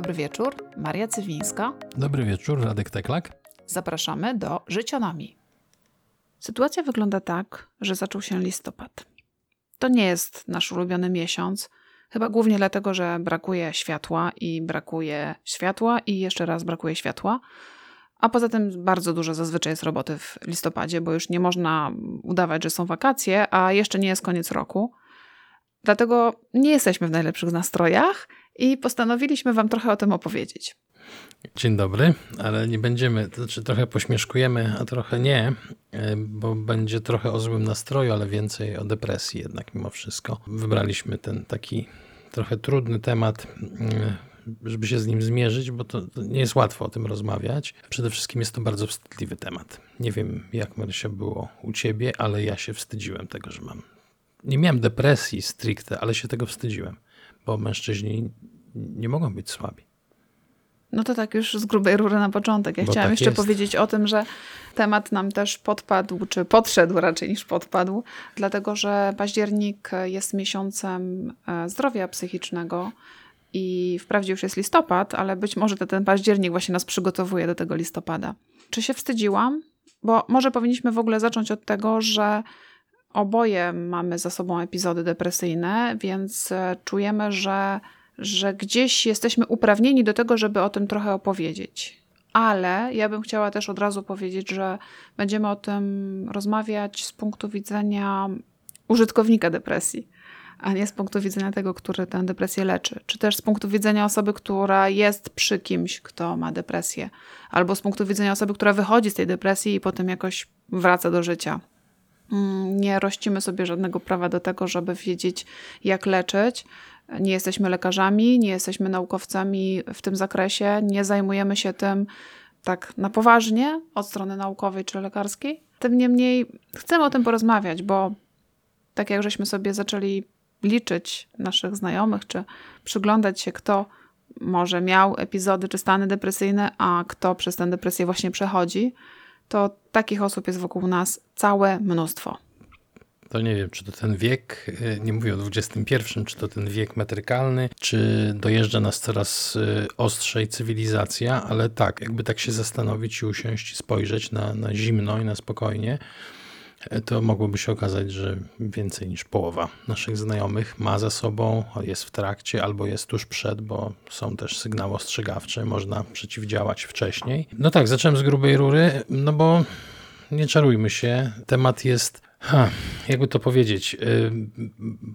dobry wieczór. Maria Cywińska. Dobry wieczór, Radek Teklak. Zapraszamy do Życionami. Sytuacja wygląda tak, że zaczął się listopad. To nie jest nasz ulubiony miesiąc, chyba głównie dlatego, że brakuje światła i brakuje światła i jeszcze raz brakuje światła. A poza tym bardzo dużo zazwyczaj jest roboty w listopadzie, bo już nie można udawać, że są wakacje, a jeszcze nie jest koniec roku. Dlatego nie jesteśmy w najlepszych nastrojach i postanowiliśmy Wam trochę o tym opowiedzieć. Dzień dobry, ale nie będziemy, to znaczy trochę pośmieszkujemy, a trochę nie, e, bo będzie trochę o złym nastroju, ale więcej o depresji jednak mimo wszystko. Wybraliśmy ten taki trochę trudny temat, mm, żeby się z nim zmierzyć, bo to, to nie jest łatwo o tym rozmawiać. Przede wszystkim jest to bardzo wstydliwy temat. Nie wiem, jak Marysia było u ciebie, ale ja się wstydziłem tego, że mam. Nie miałem depresji stricte, ale się tego wstydziłem, bo mężczyźni nie mogą być słabi. No to tak już z grubej rury na początek. Ja Bo chciałam tak jeszcze jest. powiedzieć o tym, że temat nam też podpadł, czy podszedł raczej niż podpadł, dlatego że październik jest miesiącem e, zdrowia psychicznego i wprawdzie już jest listopad, ale być może to ten październik właśnie nas przygotowuje do tego listopada. Czy się wstydziłam? Bo może powinniśmy w ogóle zacząć od tego, że oboje mamy za sobą epizody depresyjne, więc e, czujemy, że, że gdzieś jesteśmy uprawnieni do tego, żeby o tym trochę opowiedzieć. Ale ja bym chciała też od razu powiedzieć, że będziemy o tym rozmawiać z punktu widzenia użytkownika depresji, a nie z punktu widzenia tego, który tę depresję leczy. Czy też z punktu widzenia osoby, która jest przy kimś, kto ma depresję, albo z punktu widzenia osoby, która wychodzi z tej depresji i potem jakoś wraca do życia. Mm, Nie rościmy sobie żadnego prawa do tego, żeby wiedzieć, jak leczyć. Nie jesteśmy lekarzami, nie jesteśmy naukowcami w tym zakresie, nie zajmujemy się tym tak na poważnie od strony naukowej czy lekarskiej. Tym niemniej chcemy o tym porozmawiać, bo tak jak żeśmy sobie zaczęli liczyć naszych znajomych, czy przyglądać się, kto może miał epizody czy stany depresyjne, a kto przez tę depresję właśnie przechodzi, to takich osób jest wokół nas całe mnóstwo. To nie wiem, czy to ten wiek, y, nie mówię o XXI, czy to ten wiek metrykalny, czy dojeżdża nas coraz y, ostrzej cywilizacja, ale tak, jakby tak się zastanowić i usiąść i spojrzeć na, na zimno i na spokojnie, to mogłoby się okazać, że więcej niż połowa naszych znajomych ma za sobą, jest w trakcie albo jest tuż przed, bo są też sygnały ostrzegawcze, można przeciwdziałać wcześniej. No tak, zacząłem z grubej rury, no bo nie czarujmy się, temat jest Ha, jakby to powiedzieć, y,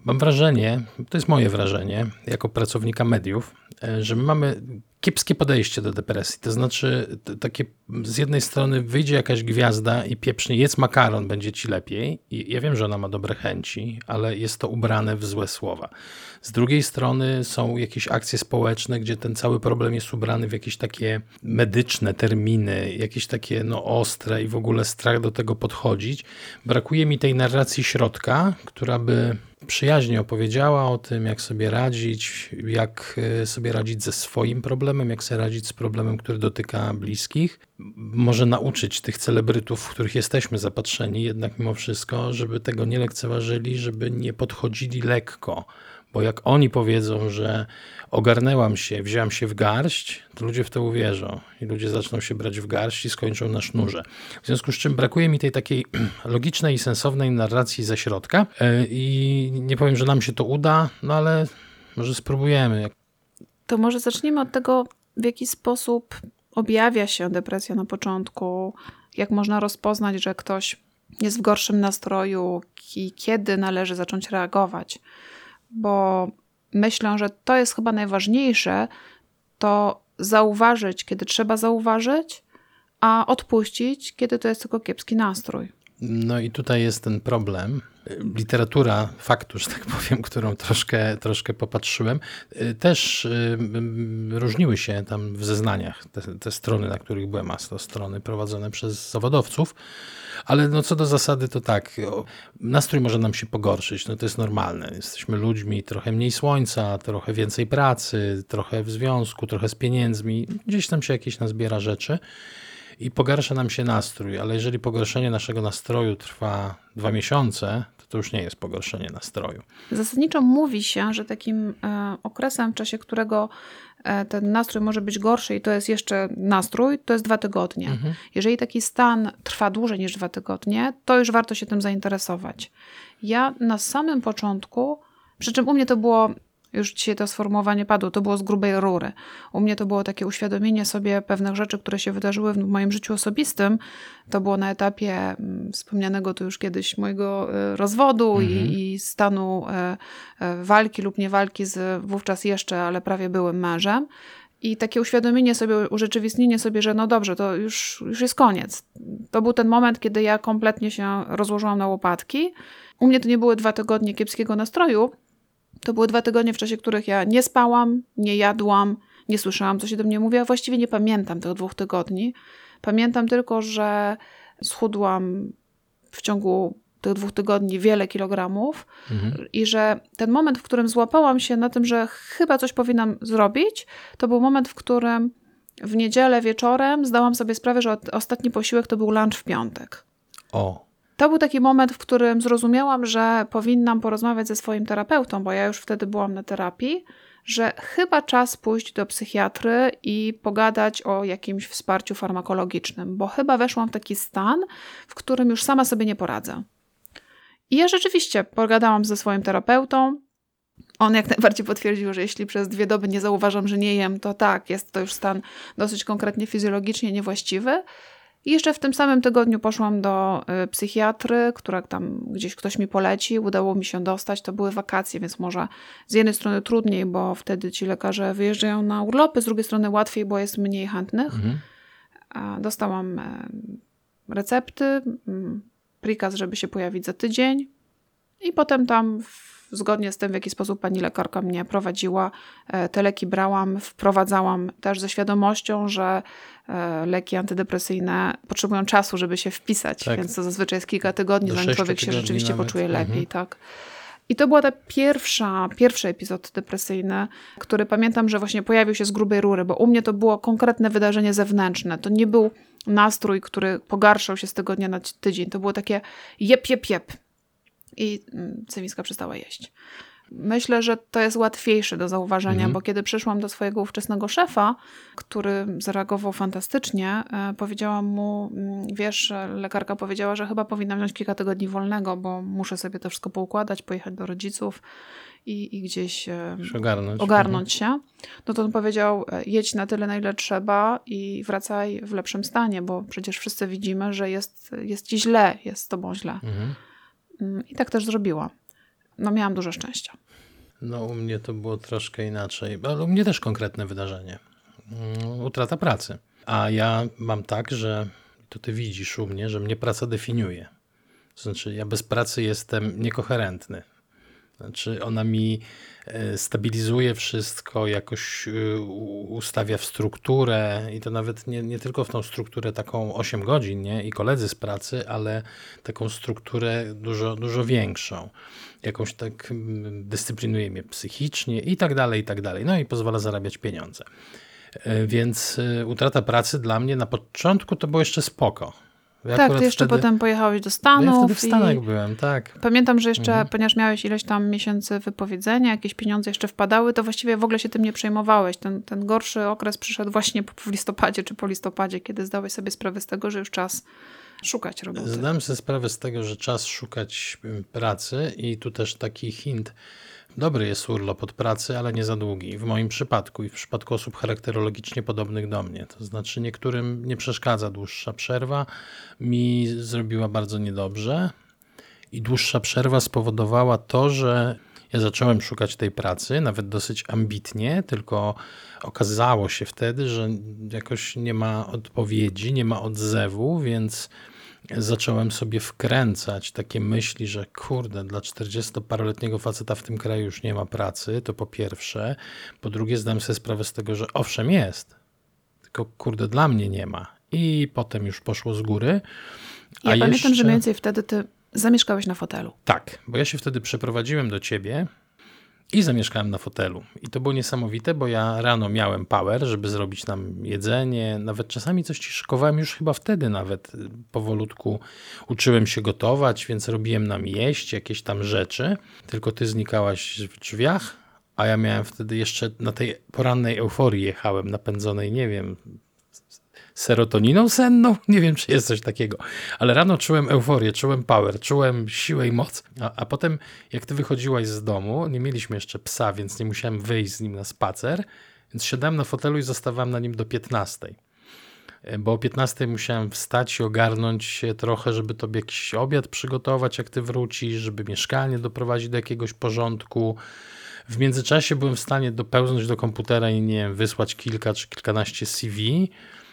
mam wrażenie, to jest moje wrażenie, jako pracownika mediów, y, że my mamy kiepskie podejście do depresji. To znaczy, takie z jednej strony wyjdzie jakaś gwiazda i pieprznie, jedz makaron, będzie ci lepiej. I ja wiem, że ona ma dobre chęci, ale jest to ubrane w złe słowa. Z drugiej strony są jakieś akcje społeczne, gdzie ten cały problem jest ubrany w jakieś takie medyczne terminy, jakieś takie no, ostre i w ogóle strach do tego podchodzić. Brakuje mi tej narracji środka, która by przyjaźnie opowiedziała o tym, jak sobie radzić, jak e, sobie radzić ze swoim problemem, jak sobie radzić z problemem, który dotyka bliskich. Może nauczyć tych celebrytów, w których jesteśmy zapatrzeni, jednak mimo wszystko, żeby tego nie lekceważyli, żeby nie podchodzili lekko. Bo jak oni powiedzą, że ogarnęłam się, wziąłem się w garść, to ludzie w to uwierzą i ludzie zaczną się brać w garść i skończą na sznurze. W związku z czym brakuje mi tej takiej logicznej i sensownej narracji ze środka E, i nie powiem, że nam się to uda, no ale może spróbujemy. To może zacznijmy od tego, w jaki sposób objawia się depresja na początku, jak można rozpoznać, że ktoś jest w gorszym nastroju i kiedy należy zacząć reagować. Bo myślę, że to jest chyba najważniejsze, to zauważyć, kiedy trzeba zauważyć, a odpuścić, kiedy to jest tylko kiepski nastrój. No i tutaj jest ten problem. Literatura faktu, że tak powiem, którą troszkę, troszkę popatrzyłem, y, też y, m, różniły się tam w zeznaniach. Te, te strony, na których byłem, a to strony prowadzone przez zawodowców. Ale no co do zasady, to tak, nastrój może nam się pogorszyć, no to jest normalne. Jesteśmy ludźmi, trochę mniej słońca, trochę więcej pracy, trochę w związku, trochę z pieniędzmi, gdzieś tam się jakieś nazbiera rzeczy i pogarsza nam się nastrój, ale jeżeli pogorszenie naszego nastroju trwa dwa miesiące, to już nie jest pogorszenie nastroju. Zasadniczo mówi się, że takim e, okresem, w czasie którego e, ten nastrój może być gorszy i to jest jeszcze nastrój, to jest dwa tygodnie. Mhm. Jeżeli taki stan trwa dłużej niż dwa tygodnie, to już warto się tym zainteresować. Ja na samym początku, przy czym u mnie to było już dzisiaj to sformułowanie padło, to było z grubej rury. U mnie to było takie uświadomienie sobie pewnych rzeczy, które się wydarzyły w moim życiu osobistym. To było na etapie mm, wspomnianego tu już kiedyś mojego e, rozwodu Mhm. i, i stanu e, e, walki lub nie walki z wówczas jeszcze, ale prawie byłym mężem. I takie uświadomienie sobie, urzeczywistnienie sobie, że no dobrze, to już, już jest koniec. To był ten moment, kiedy ja kompletnie się rozłożyłam na łopatki. U mnie to nie były dwa tygodnie kiepskiego nastroju, to były dwa tygodnie, w czasie których ja nie spałam, nie jadłam, nie słyszałam, co się do mnie mówi, a właściwie nie pamiętam tych dwóch tygodni. Pamiętam tylko, że schudłam w ciągu tych dwóch tygodni wiele kilogramów Mhm. i że ten moment, w którym złapałam się na tym, że chyba coś powinnam zrobić, to był moment, w którym w niedzielę wieczorem zdałam sobie sprawę, że ostatni posiłek to był lunch w piątek. O, To był taki moment, w którym zrozumiałam, że powinnam porozmawiać ze swoim terapeutą, bo ja już wtedy byłam na terapii, że chyba czas pójść do psychiatry i pogadać o jakimś wsparciu farmakologicznym, bo chyba weszłam w taki stan, w którym już sama sobie nie poradzę. I ja rzeczywiście pogadałam ze swoim terapeutą. On jak najbardziej potwierdził, że jeśli przez dwie doby nie zauważam, że nie jem, to tak, jest to już stan dosyć konkretnie fizjologicznie niewłaściwy. I jeszcze w tym samym tygodniu poszłam do y, psychiatry, która tam gdzieś ktoś mi polecił, udało mi się dostać. To były wakacje, więc może z jednej strony trudniej, bo wtedy ci lekarze wyjeżdżają na urlopy, z drugiej strony łatwiej, bo jest mniej chętnych. mhm. Dostałam e, recepty, mm, prikaz, żeby się pojawić za tydzień i potem tam w, zgodnie z tym, w jaki sposób pani lekarka mnie prowadziła, e, te leki brałam, wprowadzałam też ze świadomością, że e, leki antydepresyjne potrzebują czasu, żeby się wpisać, Tak. więc to zazwyczaj jest kilka tygodni, zanim człowiek się rzeczywiście nawet. poczuje Mhm. lepiej, tak. I to była ta pierwsza, pierwszy epizod depresyjny, który pamiętam, że właśnie pojawił się z grubej rury, bo u mnie to było konkretne wydarzenie zewnętrzne. To nie był nastrój, który pogarszał się z tygodnia na tydzień. To było takie jep, jep, jep. I mm, Cywiska przestała jeść. Myślę, że to jest łatwiejsze do zauważenia, Mhm. bo kiedy przyszłam do swojego ówczesnego szefa, który zareagował fantastycznie, e, powiedziałam mu, mm, wiesz, lekarka powiedziała, że chyba powinnam wziąć kilka tygodni wolnego, bo muszę sobie to wszystko poukładać, pojechać do rodziców i, i gdzieś e, ogarnąć. ogarnąć się, no to on powiedział, e, jedź na tyle, na ile trzeba i wracaj w lepszym stanie, bo przecież wszyscy widzimy, że jest, jest ci źle, jest z tobą źle. Mhm. Mm, I tak też zrobiłam. No miałam dużo szczęścia. No u mnie to było troszkę inaczej, ale u mnie też konkretne wydarzenie. Mm, Utrata pracy. A ja mam tak, że to ty widzisz u mnie, że mnie praca definiuje. To znaczy ja bez pracy jestem niekoherentny. Znaczy ona mi e, stabilizuje wszystko, jakoś e, ustawia w strukturę i to nawet nie, nie tylko w tą strukturę taką 8 godzin, nie? I koledzy z pracy, ale taką strukturę dużo, dużo większą. Jakąś tak dyscyplinuje mnie psychicznie i tak dalej, i tak dalej. No i pozwala zarabiać pieniądze. E, Więc utrata pracy dla mnie na początku to było jeszcze spoko. Ja tak, ty jeszcze wtedy, potem pojechałeś do Ja Stanów. wtedy w Stanach byłem, tak. Pamiętam, że jeszcze, Mhm. ponieważ miałeś ileś tam miesięcy wypowiedzenia, jakieś pieniądze jeszcze wpadały, to właściwie w ogóle się tym nie przejmowałeś. Ten, ten gorszy okres przyszedł właśnie w listopadzie czy po listopadzie, kiedy zdałeś sobie sprawę z tego, że już czas szukać roboty. Zdałem sobie sprawę z tego, że czas szukać pracy i tu też taki hint. Dobry jest urlop od pracy, ale nie za długi. W moim przypadku i w przypadku osób charakterologicznie podobnych do mnie. To znaczy niektórym nie przeszkadza dłuższa przerwa. Mi zrobiła bardzo niedobrze i dłuższa przerwa spowodowała to, że ja zacząłem szukać tej pracy, nawet dosyć ambitnie, tylko okazało się wtedy, że jakoś nie ma odpowiedzi, nie ma odzewu, więc zacząłem sobie wkręcać takie myśli, że kurde, dla 40-paroletniego faceta w tym kraju już nie ma pracy, to po pierwsze. Po drugie, zdałem sobie sprawę z tego, że owszem jest, tylko kurde, dla mnie nie ma. I potem już poszło z góry. Ja A pamiętam, jeszcze- że mniej więcej wtedy ty zamieszkałeś na fotelu. Tak, bo ja się wtedy przeprowadziłem do ciebie I zamieszkałem na fotelu. I to było niesamowite, bo ja rano miałem power, żeby zrobić nam jedzenie. Nawet czasami coś ci szykowałem już chyba wtedy nawet y, powolutku uczyłem się gotować, więc robiłem nam jeść jakieś tam rzeczy. Tylko ty znikałaś w drzwiach, a ja miałem wtedy jeszcze na tej porannej euforii jechałem, napędzonej, nie wiem, serotoniną senną? Nie wiem, czy jest coś takiego. Ale rano czułem euforię, czułem power, czułem siłę i moc. A, a potem, jak ty wychodziłaś z domu, nie mieliśmy jeszcze psa, więc nie musiałem wyjść z nim na spacer, więc siadałem na fotelu i zostawałem na nim do 15. Bo o 15 musiałem wstać i ogarnąć się trochę, żeby tobie jakiś obiad przygotować, jak ty wrócisz, żeby mieszkanie doprowadzić do jakiegoś porządku. W międzyczasie byłem w stanie dopełznąć do komputera i nie wiem, wysłać kilka czy kilkanaście CV, E,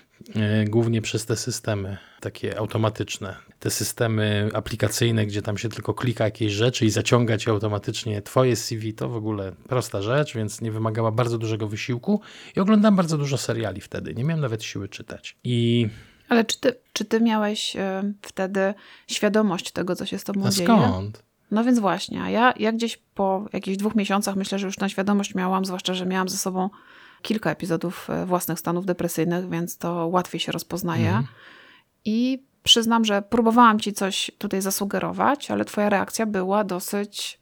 głównie przez te systemy takie automatyczne. Te systemy aplikacyjne, gdzie tam się tylko klika jakieś rzeczy i zaciąga ci automatycznie twoje CV, to w ogóle prosta rzecz, więc nie wymagała bardzo dużego wysiłku i oglądam bardzo dużo seriali wtedy. Nie miałem nawet siły czytać. I ale czy ty, czy ty miałeś y, wtedy świadomość tego, co się z tobą a dzieje? skąd? No więc właśnie, a ja, ja gdzieś po jakichś dwóch miesiącach myślę, że już na świadomość miałam, zwłaszcza, że miałam ze sobą kilka epizodów e, własnych stanów depresyjnych, więc to łatwiej się rozpoznaje. Mhm. I przyznam, że próbowałam ci coś tutaj zasugerować, ale twoja reakcja była dosyć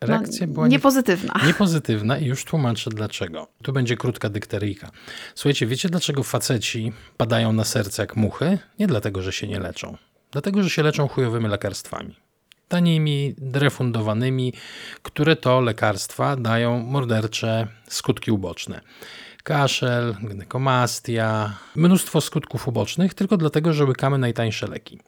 no, reakcja no, była niepozytywna. Niepozytywna i już tłumaczę dlaczego. Tu będzie krótka dykteryjka. Słuchajcie, wiecie dlaczego faceci padają na serce jak muchy? Nie dlatego, że się nie leczą. Dlatego, że się leczą chujowymi lekarstwami tanimi, refundowanymi, które to lekarstwa dają mordercze skutki uboczne. Kaszel, gynekomastia, mnóstwo skutków ubocznych, tylko dlatego, że łykamy najtańsze leki.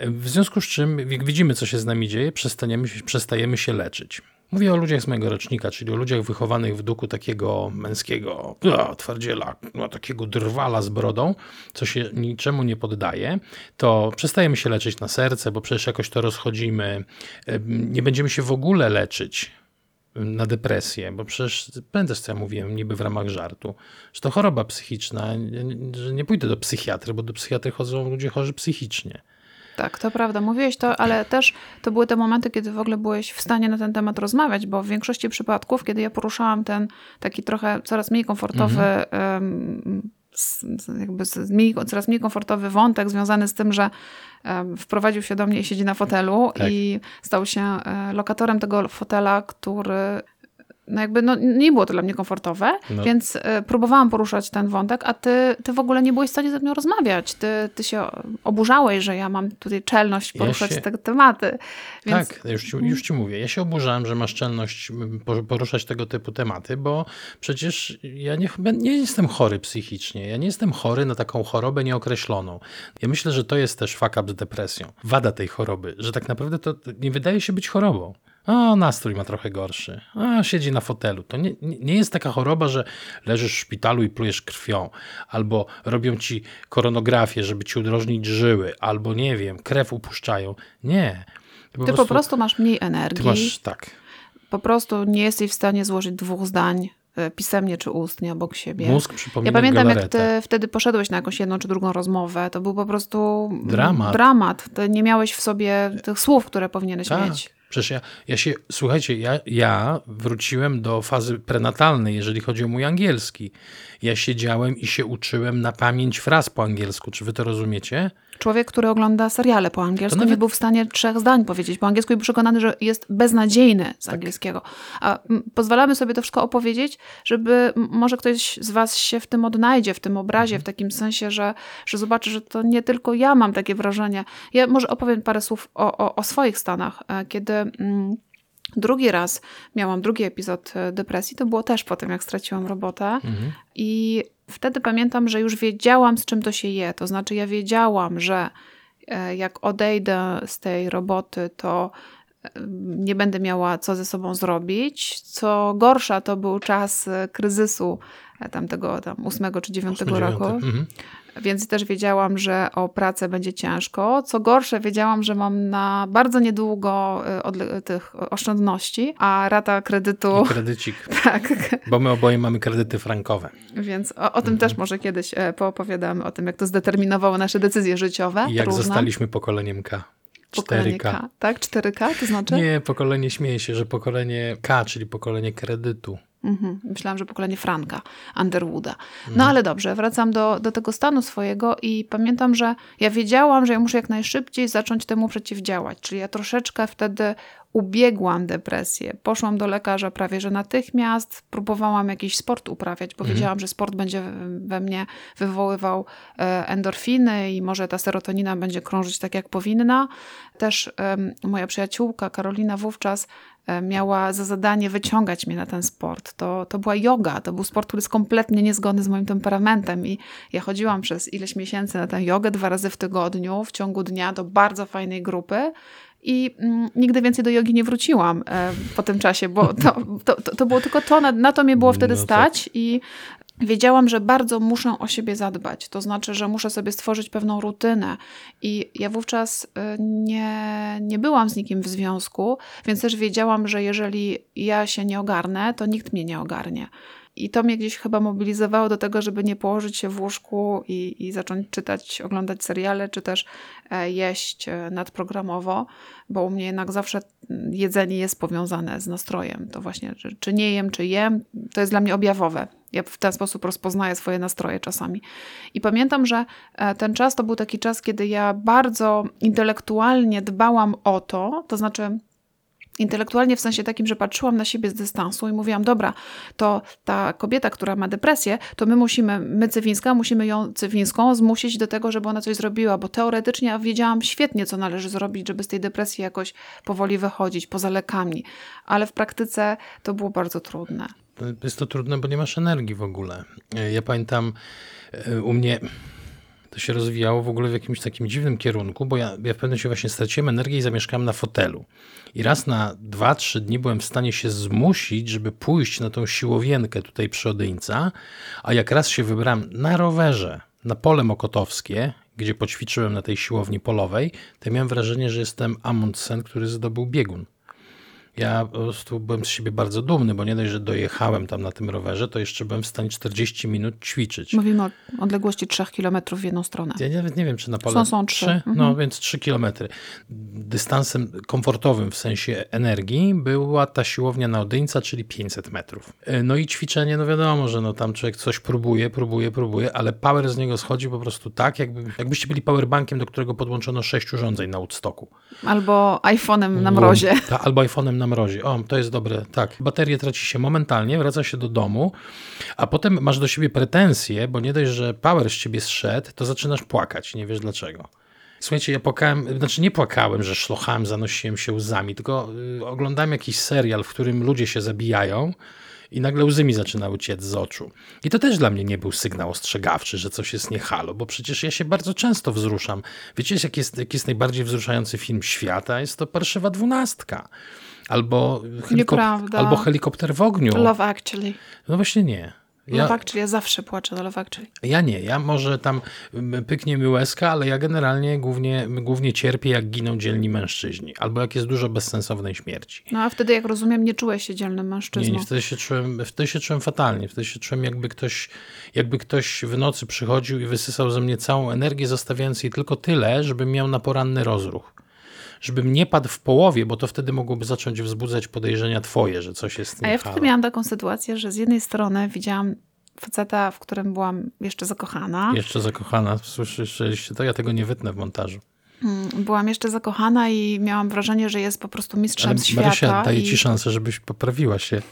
W związku z czym, jak widzimy, co się z nami dzieje, przestajemy, przestajemy się leczyć. Mówię o ludziach z mojego rocznika, czyli o ludziach wychowanych w duchu takiego męskiego o, twardziela, no, takiego drwala z brodą, co się niczemu nie poddaje, to przestajemy się leczyć na serce, bo przecież jakoś to rozchodzimy. Nie będziemy się w ogóle leczyć na depresję, bo przecież pamiętasz, co ja mówiłem, niby w ramach żartu, że to choroba psychiczna, że nie pójdę do psychiatry, bo do psychiatry chodzą ludzie chorzy psychicznie. Tak, to prawda, mówiłeś to, ale też to były te momenty, kiedy w ogóle byłeś w stanie na ten temat rozmawiać, bo w większości przypadków, kiedy ja poruszałam ten taki trochę coraz mniej komfortowy, mhm. jakby mniej, coraz mniej komfortowy wątek związany z tym, że wprowadził się do mnie i siedzi na fotelu tak. i stał się e, lokatorem tego fotela, który no jakby no, nie było to dla mnie komfortowe, no. więc y, próbowałam poruszać ten wątek, a ty, ty w ogóle nie byłeś w stanie ze mną rozmawiać. Ty, ty się oburzałeś, że ja mam tutaj czelność poruszać ja się... te tematy. Więc... Tak, już ci, już ci mówię. Ja się oburzałem, że masz czelność poruszać tego typu tematy, bo przecież ja nie, nie jestem chory psychicznie. Ja nie jestem chory na taką chorobę nieokreśloną. Ja myślę, że to jest też fuck up z depresją. Wada tej choroby, że tak naprawdę to nie wydaje się być chorobą. O, nastrój ma trochę gorszy. A, siedzi na fotelu. To nie, nie jest taka choroba, że leżysz w szpitalu i plujesz krwią, albo robią ci koronografię, żeby ci udrożnić żyły, albo nie wiem, krew upuszczają. Nie. Po Ty prostu, po prostu masz mniej energii. Ty masz, tak. Po prostu nie jesteś w stanie złożyć dwóch zdań e, pisemnie czy ustnie obok siebie. Mózg przypomina Ja pamiętam, galaretę. jak ty wtedy poszedłeś na jakąś jedną czy drugą rozmowę. To był po prostu dramat. dramat. Ty nie miałeś w sobie tych słów, które powinieneś tak. mieć. Przecież ja, ja się, słuchajcie, ja, ja wróciłem do fazy prenatalnej, jeżeli chodzi o mój angielski. Ja siedziałem i się uczyłem na pamięć fraz po angielsku. Czy wy to rozumiecie? Człowiek, który ogląda seriale po angielsku, nawet... nie był w stanie trzech zdań powiedzieć po angielsku i był przekonany, że jest beznadziejny z tak. angielskiego. A pozwalamy sobie to wszystko opowiedzieć, żeby może ktoś z was się w tym odnajdzie, w tym obrazie, mhm. w takim sensie, że, że zobaczy, że to nie tylko ja mam takie wrażenie. Ja może opowiem parę słów o, o, o swoich stanach, e, kiedy mm, Drugi raz miałam drugi epizod e, depresji, to było też po tym, jak straciłam robotę. Mhm. I wtedy pamiętam, że już wiedziałam, z czym to się je. To znaczy, ja wiedziałam, że e, jak odejdę z tej roboty, to e, nie będę miała co ze sobą zrobić. Co gorsza, to był czas kryzysu tamtego tam ósmego czy dziewiątego roku. Mhm. Więc też wiedziałam, że o pracę będzie ciężko. Co gorsze, wiedziałam, że mam na bardzo niedługo y, tych oszczędności, a rata kredytu. I kredycik. tak. Bo my oboje mamy kredyty frankowe. Więc o, o tym mhm. też może kiedyś e, poopowiadamy, o tym, jak to zdeterminowało nasze decyzje życiowe. I jak różne. zostaliśmy pokoleniem K. Pokolenie 4K. K. Tak? 4K to znaczy? Nie, pokolenie śmieje się, że pokolenie K, czyli pokolenie kredytu. Mhm. Myślałam, że pokolenie Franka, Underwooda. No ale dobrze, wracam do, do tego stanu swojego i pamiętam, że ja wiedziałam, że ja muszę jak najszybciej zacząć temu przeciwdziałać. Czyli ja troszeczkę wtedy ubiegłam depresję. Poszłam do lekarza prawie że natychmiast, próbowałam jakiś sport uprawiać, bo wiedziałam, że sport będzie we mnie wywoływał e, endorfiny i może ta serotonina będzie krążyć tak jak powinna. Też moja przyjaciółka Karolina wówczas e, miała za zadanie wyciągać mnie na ten sport. To, to była yoga, to był sport, który jest kompletnie niezgodny z moim temperamentem i ja chodziłam przez ileś miesięcy na tę jogę dwa razy w tygodniu, w ciągu dnia do bardzo fajnej grupy i mm, nigdy więcej do jogi nie wróciłam e, po tym czasie, bo to, to, to, było tylko to, na, na to mnie było wtedy No tak. stać i wiedziałam, że bardzo muszę o siebie zadbać. To znaczy, że muszę sobie stworzyć pewną rutynę. I ja wówczas y, nie, nie byłam z nikim w związku, więc też wiedziałam, że jeżeli ja się nie ogarnę, to nikt mnie nie ogarnie. I to mnie gdzieś chyba mobilizowało do tego, żeby nie położyć się w łóżku i, i zacząć czytać, oglądać seriale, czy też e, jeść e, nadprogramowo, bo u mnie jednak zawsze mm, jedzenie jest powiązane z nastrojem. To właśnie, czy, czy nie jem, czy jem, to jest dla mnie objawowe. Ja w ten sposób rozpoznaję swoje nastroje czasami. I pamiętam, że e, ten czas to był taki czas, kiedy ja bardzo intelektualnie dbałam o to, to znaczy intelektualnie w sensie takim, że patrzyłam na siebie z dystansu i mówiłam, dobra, to ta kobieta, która ma depresję, to my musimy, my Cywińska, musimy ją Cywińską zmusić do tego, żeby ona coś zrobiła, bo teoretycznie wiedziałam świetnie, co należy zrobić, żeby z tej depresji jakoś powoli wychodzić, poza lekami, ale w praktyce to było bardzo trudne. Jest to trudne, bo nie masz energii w ogóle. Ja pamiętam e, u mnie to się rozwijało w ogóle w jakimś takim dziwnym kierunku, bo ja, ja w pewnym momencie właśnie straciłem energię i zamieszkałem na fotelu. I raz na dwa, trzy dni byłem w stanie się zmusić, żeby pójść na tą siłowienkę tutaj przy Odyńca, a jak raz się wybrałem na rowerze na pole mokotowskie, gdzie poćwiczyłem na tej siłowni polowej, to miałem wrażenie, że jestem Amundsen, który zdobył biegun. Ja po prostu byłem z siebie bardzo dumny, bo nie dość, że dojechałem tam na tym rowerze, to jeszcze byłem w stanie 40 minut ćwiczyć. Mówimy o odległości 3 km w jedną stronę. Ja nawet nie wiem, czy na pole Są- są trzy. Mhm. No więc 3 kilometry. Dystansem komfortowym w sensie energii była ta siłownia na Odyńca, czyli 500 metrów. E, No i ćwiczenie, no wiadomo, że no tam człowiek coś próbuje, próbuje, próbuje, ale power z niego schodzi po prostu tak, jakby, jakbyście byli powerbankiem, do którego podłączono 6 urządzeń na Woodstocku. Albo iPhone'em na mrozie. Ta, albo iPhone'em na mrozie. O, to jest dobre. Tak, baterię traci się momentalnie, wraca się do domu, a potem masz do siebie pretensje, bo nie dość, że power z ciebie zszedł, to zaczynasz płakać. Nie wiesz dlaczego. Słuchajcie, ja płakałem, znaczy nie płakałem, że szlochałem, zanosiłem się łzami, tylko y, oglądałem jakiś serial, w którym ludzie się zabijają i nagle łzy mi zaczynały ciec z oczu. I to też dla mnie nie był sygnał ostrzegawczy, że coś jest nie halo, bo przecież ja się bardzo często wzruszam. Wiecie, jest, jaki jest najbardziej wzruszający film świata? Jest to Parszywa Dwunastka. Albo, helikop- Nieprawda. albo helikopter w ogniu. Love Actually. No właśnie nie. Ja, Love Actually, ja zawsze płaczę na Love Actually. ja nie, ja może tam pyknie mi łezka, ale ja generalnie głównie, głównie cierpię, jak giną dzielni mężczyźni, albo jak jest dużo bezsensownej śmierci. No a wtedy, jak rozumiem, nie czułeś się dzielnym Nie, mężczyzną. nie, wtedy się, czułem, wtedy się czułem fatalnie. Wtedy się czułem, jakby ktoś, jakby ktoś w nocy przychodził i wysysał ze mnie całą energię, zostawiając jej tylko tyle, żebym miał na poranny rozruch. Żebym nie padł w połowie, bo to wtedy mogłoby zacząć wzbudzać podejrzenia twoje, że coś jest A nie ja halo. wtedy miałam taką sytuację, że z jednej strony widziałam faceta, w którym byłam jeszcze zakochana. Jeszcze zakochana, słyszeliście to? Ja tego nie wytnę w montażu. Mm, Byłam jeszcze zakochana i miałam wrażenie, że jest po prostu mistrzem Ale świata. Marysia, daję i ci szansę, żebyś poprawiła się.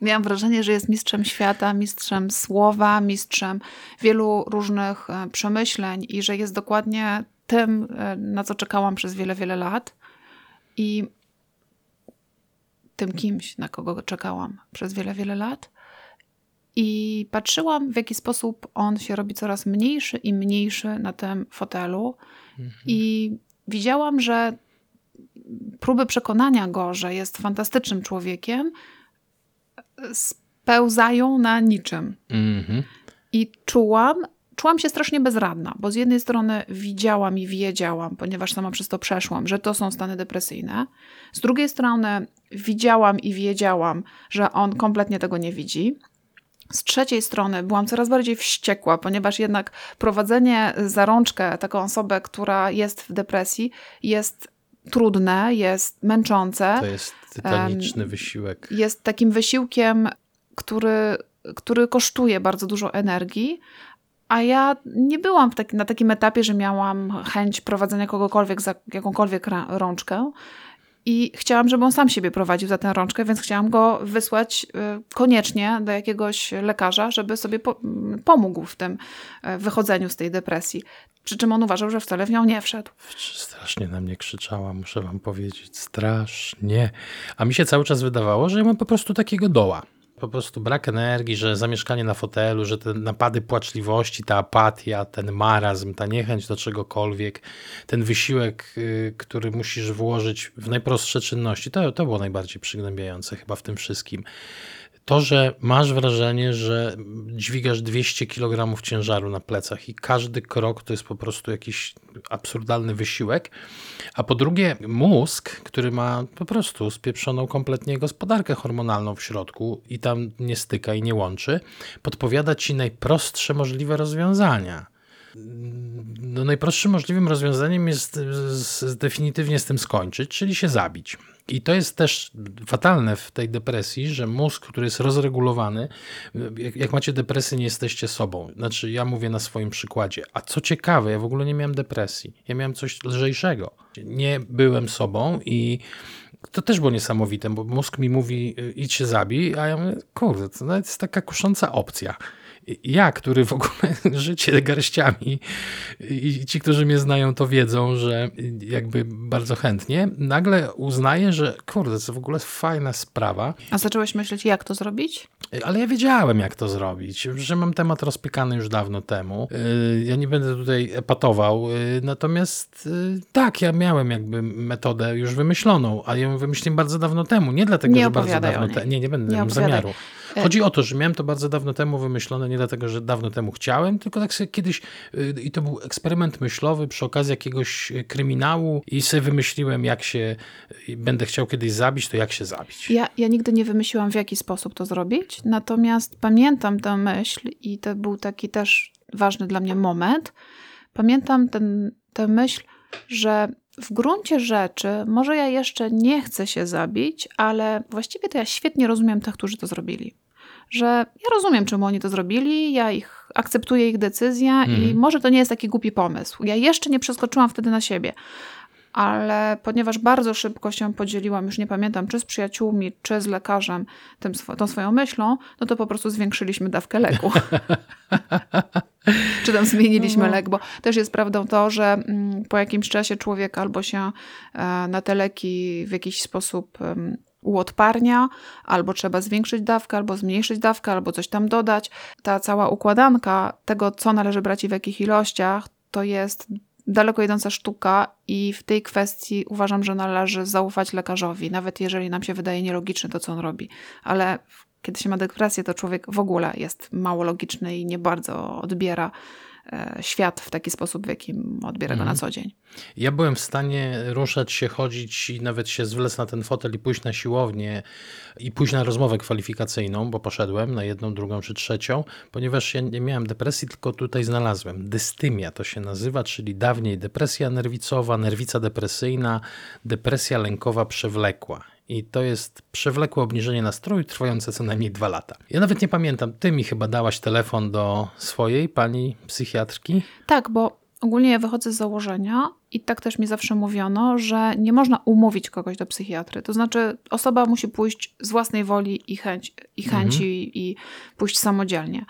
Miałam wrażenie, że jest mistrzem świata, mistrzem słowa, mistrzem wielu różnych e, przemyśleń i że jest dokładnie tym, e, na co czekałam przez wiele, wiele lat. I tym kimś, na kogo czekałam przez wiele, wiele lat. I patrzyłam, w jaki sposób on się robi coraz mniejszy i mniejszy na tym fotelu. I widziałam, że próby przekonania go, że jest fantastycznym człowiekiem, spełzają na niczym. Mhm. I czułam, czułam się strasznie bezradna, bo z jednej strony widziałam i wiedziałam, ponieważ sama przez to przeszłam, że to są stany depresyjne. Z drugiej strony widziałam i wiedziałam, że on kompletnie tego nie widzi. Z trzeciej strony byłam coraz bardziej wściekła, ponieważ jednak prowadzenie za rączkę taką osobę, która jest w depresji, jest trudne, jest męczące. To jest tytaniczny wysiłek. Jest takim wysiłkiem, który, który kosztuje bardzo dużo energii, a ja nie byłam na takim etapie, że miałam chęć prowadzenia kogokolwiek za jakąkolwiek rączkę. I chciałam, żeby on sam siebie prowadził za tę rączkę, więc chciałam go wysłać y, koniecznie do jakiegoś lekarza, żeby sobie po pomógł w tym y, wychodzeniu z tej depresji. Przy czym on uważał, że wcale w nią nie wszedł. Strasznie na mnie krzyczała, muszę wam powiedzieć. Strasznie. A mi się cały czas wydawało, że ja mam po prostu takiego doła po prostu brak energii, że zamieszkanie na fotelu, że te napady płaczliwości, ta apatia, ten marazm, ta niechęć do czegokolwiek, ten wysiłek, y, który musisz włożyć w najprostsze czynności, to, to było najbardziej przygnębiające chyba w tym wszystkim to, że masz wrażenie, że dźwigasz 200 kg ciężaru na plecach i każdy krok to jest po prostu jakiś absurdalny wysiłek, a po drugie mózg, który ma po prostu spieprzoną kompletnie gospodarkę hormonalną w środku i tam nie styka i nie łączy, podpowiada ci najprostsze możliwe rozwiązania no najprostszym możliwym rozwiązaniem jest definitywnie z tym skończyć, czyli się zabić. I to jest też fatalne w tej depresji, że mózg, który jest rozregulowany, jak, jak, macie depresję, nie jesteście sobą. Znaczy, ja mówię na swoim przykładzie. A co ciekawe, ja w ogóle nie miałem depresji. Ja miałem coś lżejszego. Nie byłem sobą i to też było niesamowite, bo mózg mi mówi, idź się zabij, a ja mówię, kurde, to nawet jest taka kusząca opcja ja, który w ogóle życie garściami i ci, którzy mnie znają, to wiedzą, że jakby bardzo chętnie, nagle uznaję, że kurde, to w ogóle fajna sprawa. A zacząłeś myśleć, jak to zrobić? Ale ja wiedziałem, jak to zrobić, że mam temat rozpykany już dawno temu. Y, ja nie będę tutaj epatował, y, natomiast y, tak, ja miałem jakby metodę już wymyśloną, a ją wymyśliłem bardzo dawno temu. Nie dlatego, nie że bardzo dawno temu. Nie, nie będę nie zamiaru. E, Chodzi o to, że miałem to bardzo dawno temu wymyślone, nie dlatego, że dawno temu chciałem, tylko tak sobie kiedyś, y, i to był eksperyment myślowy przy okazji jakiegoś y, kryminału i sobie wymyśliłem, jak się, y, będę chciał kiedyś zabić, to jak się zabić. Ja, ja nigdy nie wymyśliłam, w jaki sposób to zrobić, natomiast pamiętam tę myśl i to był taki też ważny dla mnie moment. Pamiętam ten, tę myśl, że w gruncie rzeczy, może ja jeszcze nie chcę się zabić, ale właściwie to ja świetnie rozumiem tych, którzy to zrobili że ja rozumiem, czemu oni to zrobili, ja ich akceptuję ich decyzję mhm. i może to nie jest taki głupi pomysł. Ja jeszcze nie przeskoczyłam wtedy na siebie. Ale ponieważ bardzo szybko się podzieliłam, już nie pamiętam, czy z przyjaciółmi, czy z lekarzem, tym, tą swoją myślą, no to po prostu zwiększyliśmy dawkę leku. czy tam zmieniliśmy no. lek, bo też jest prawdą to, że mm, po jakimś czasie człowiek albo się e, na te leki w jakiś sposób uodparnia, albo trzeba zwiększyć dawkę, albo zmniejszyć dawkę, albo coś tam dodać. Ta cała układanka tego, co należy brać i w jakich ilościach, to jest daleko idąca sztuka i w tej kwestii uważam, że należy zaufać lekarzowi, nawet jeżeli nam się wydaje nielogiczne to, co on robi. Ale kiedy się ma depresję, to człowiek w ogóle jest mało logiczny i nie bardzo odbiera świat w taki sposób, w jakim odbiera go na mhm. co dzień. Ja byłem w stanie ruszać się, chodzić i nawet się zwlec na ten fotel i pójść na siłownię i pójść na rozmowę kwalifikacyjną, bo poszedłem na jedną, drugą czy trzecią, ponieważ ja nie miałem depresji, tylko tutaj znalazłem. Dystymia to się nazywa, czyli dawniej depresja nerwicowa, nerwica depresyjna, depresja lękowa przewlekła. I to jest przewlekłe obniżenie nastroju trwające co najmniej dwa lata. Ja nawet nie pamiętam, ty mi chyba dałaś telefon do swojej pani psychiatrki? Tak, bo ogólnie ja wychodzę z założenia i tak też mi zawsze mówiono, że nie można umówić kogoś do psychiatry. To znaczy, osoba musi pójść z własnej woli i, chęć, i chęci mhm. i pójść samodzielnie.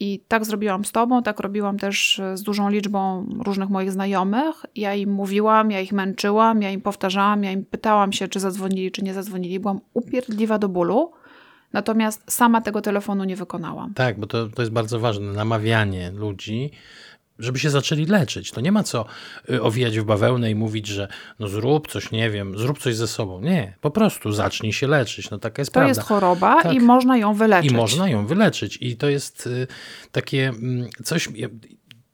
I tak zrobiłam z tobą, tak robiłam też e, z dużą liczbą różnych moich znajomych. Ja im mówiłam, ja ich męczyłam, ja im powtarzałam, ja im pytałam się, czy zadzwonili, czy nie zadzwonili. Byłam upierdliwa do bólu. Natomiast sama tego telefonu nie wykonałam. Tak, bo to, to jest bardzo ważne. Namawianie ludzi żeby się zaczęli leczyć. To nie ma co y, owijać w bawełnę i mówić, że no zrób coś, nie wiem, zrób coś ze sobą. Nie, po prostu zacznij się leczyć. No taka jest to prawda. To jest choroba tak. i można ją wyleczyć. I można ją wyleczyć. I to jest y, takie mm, coś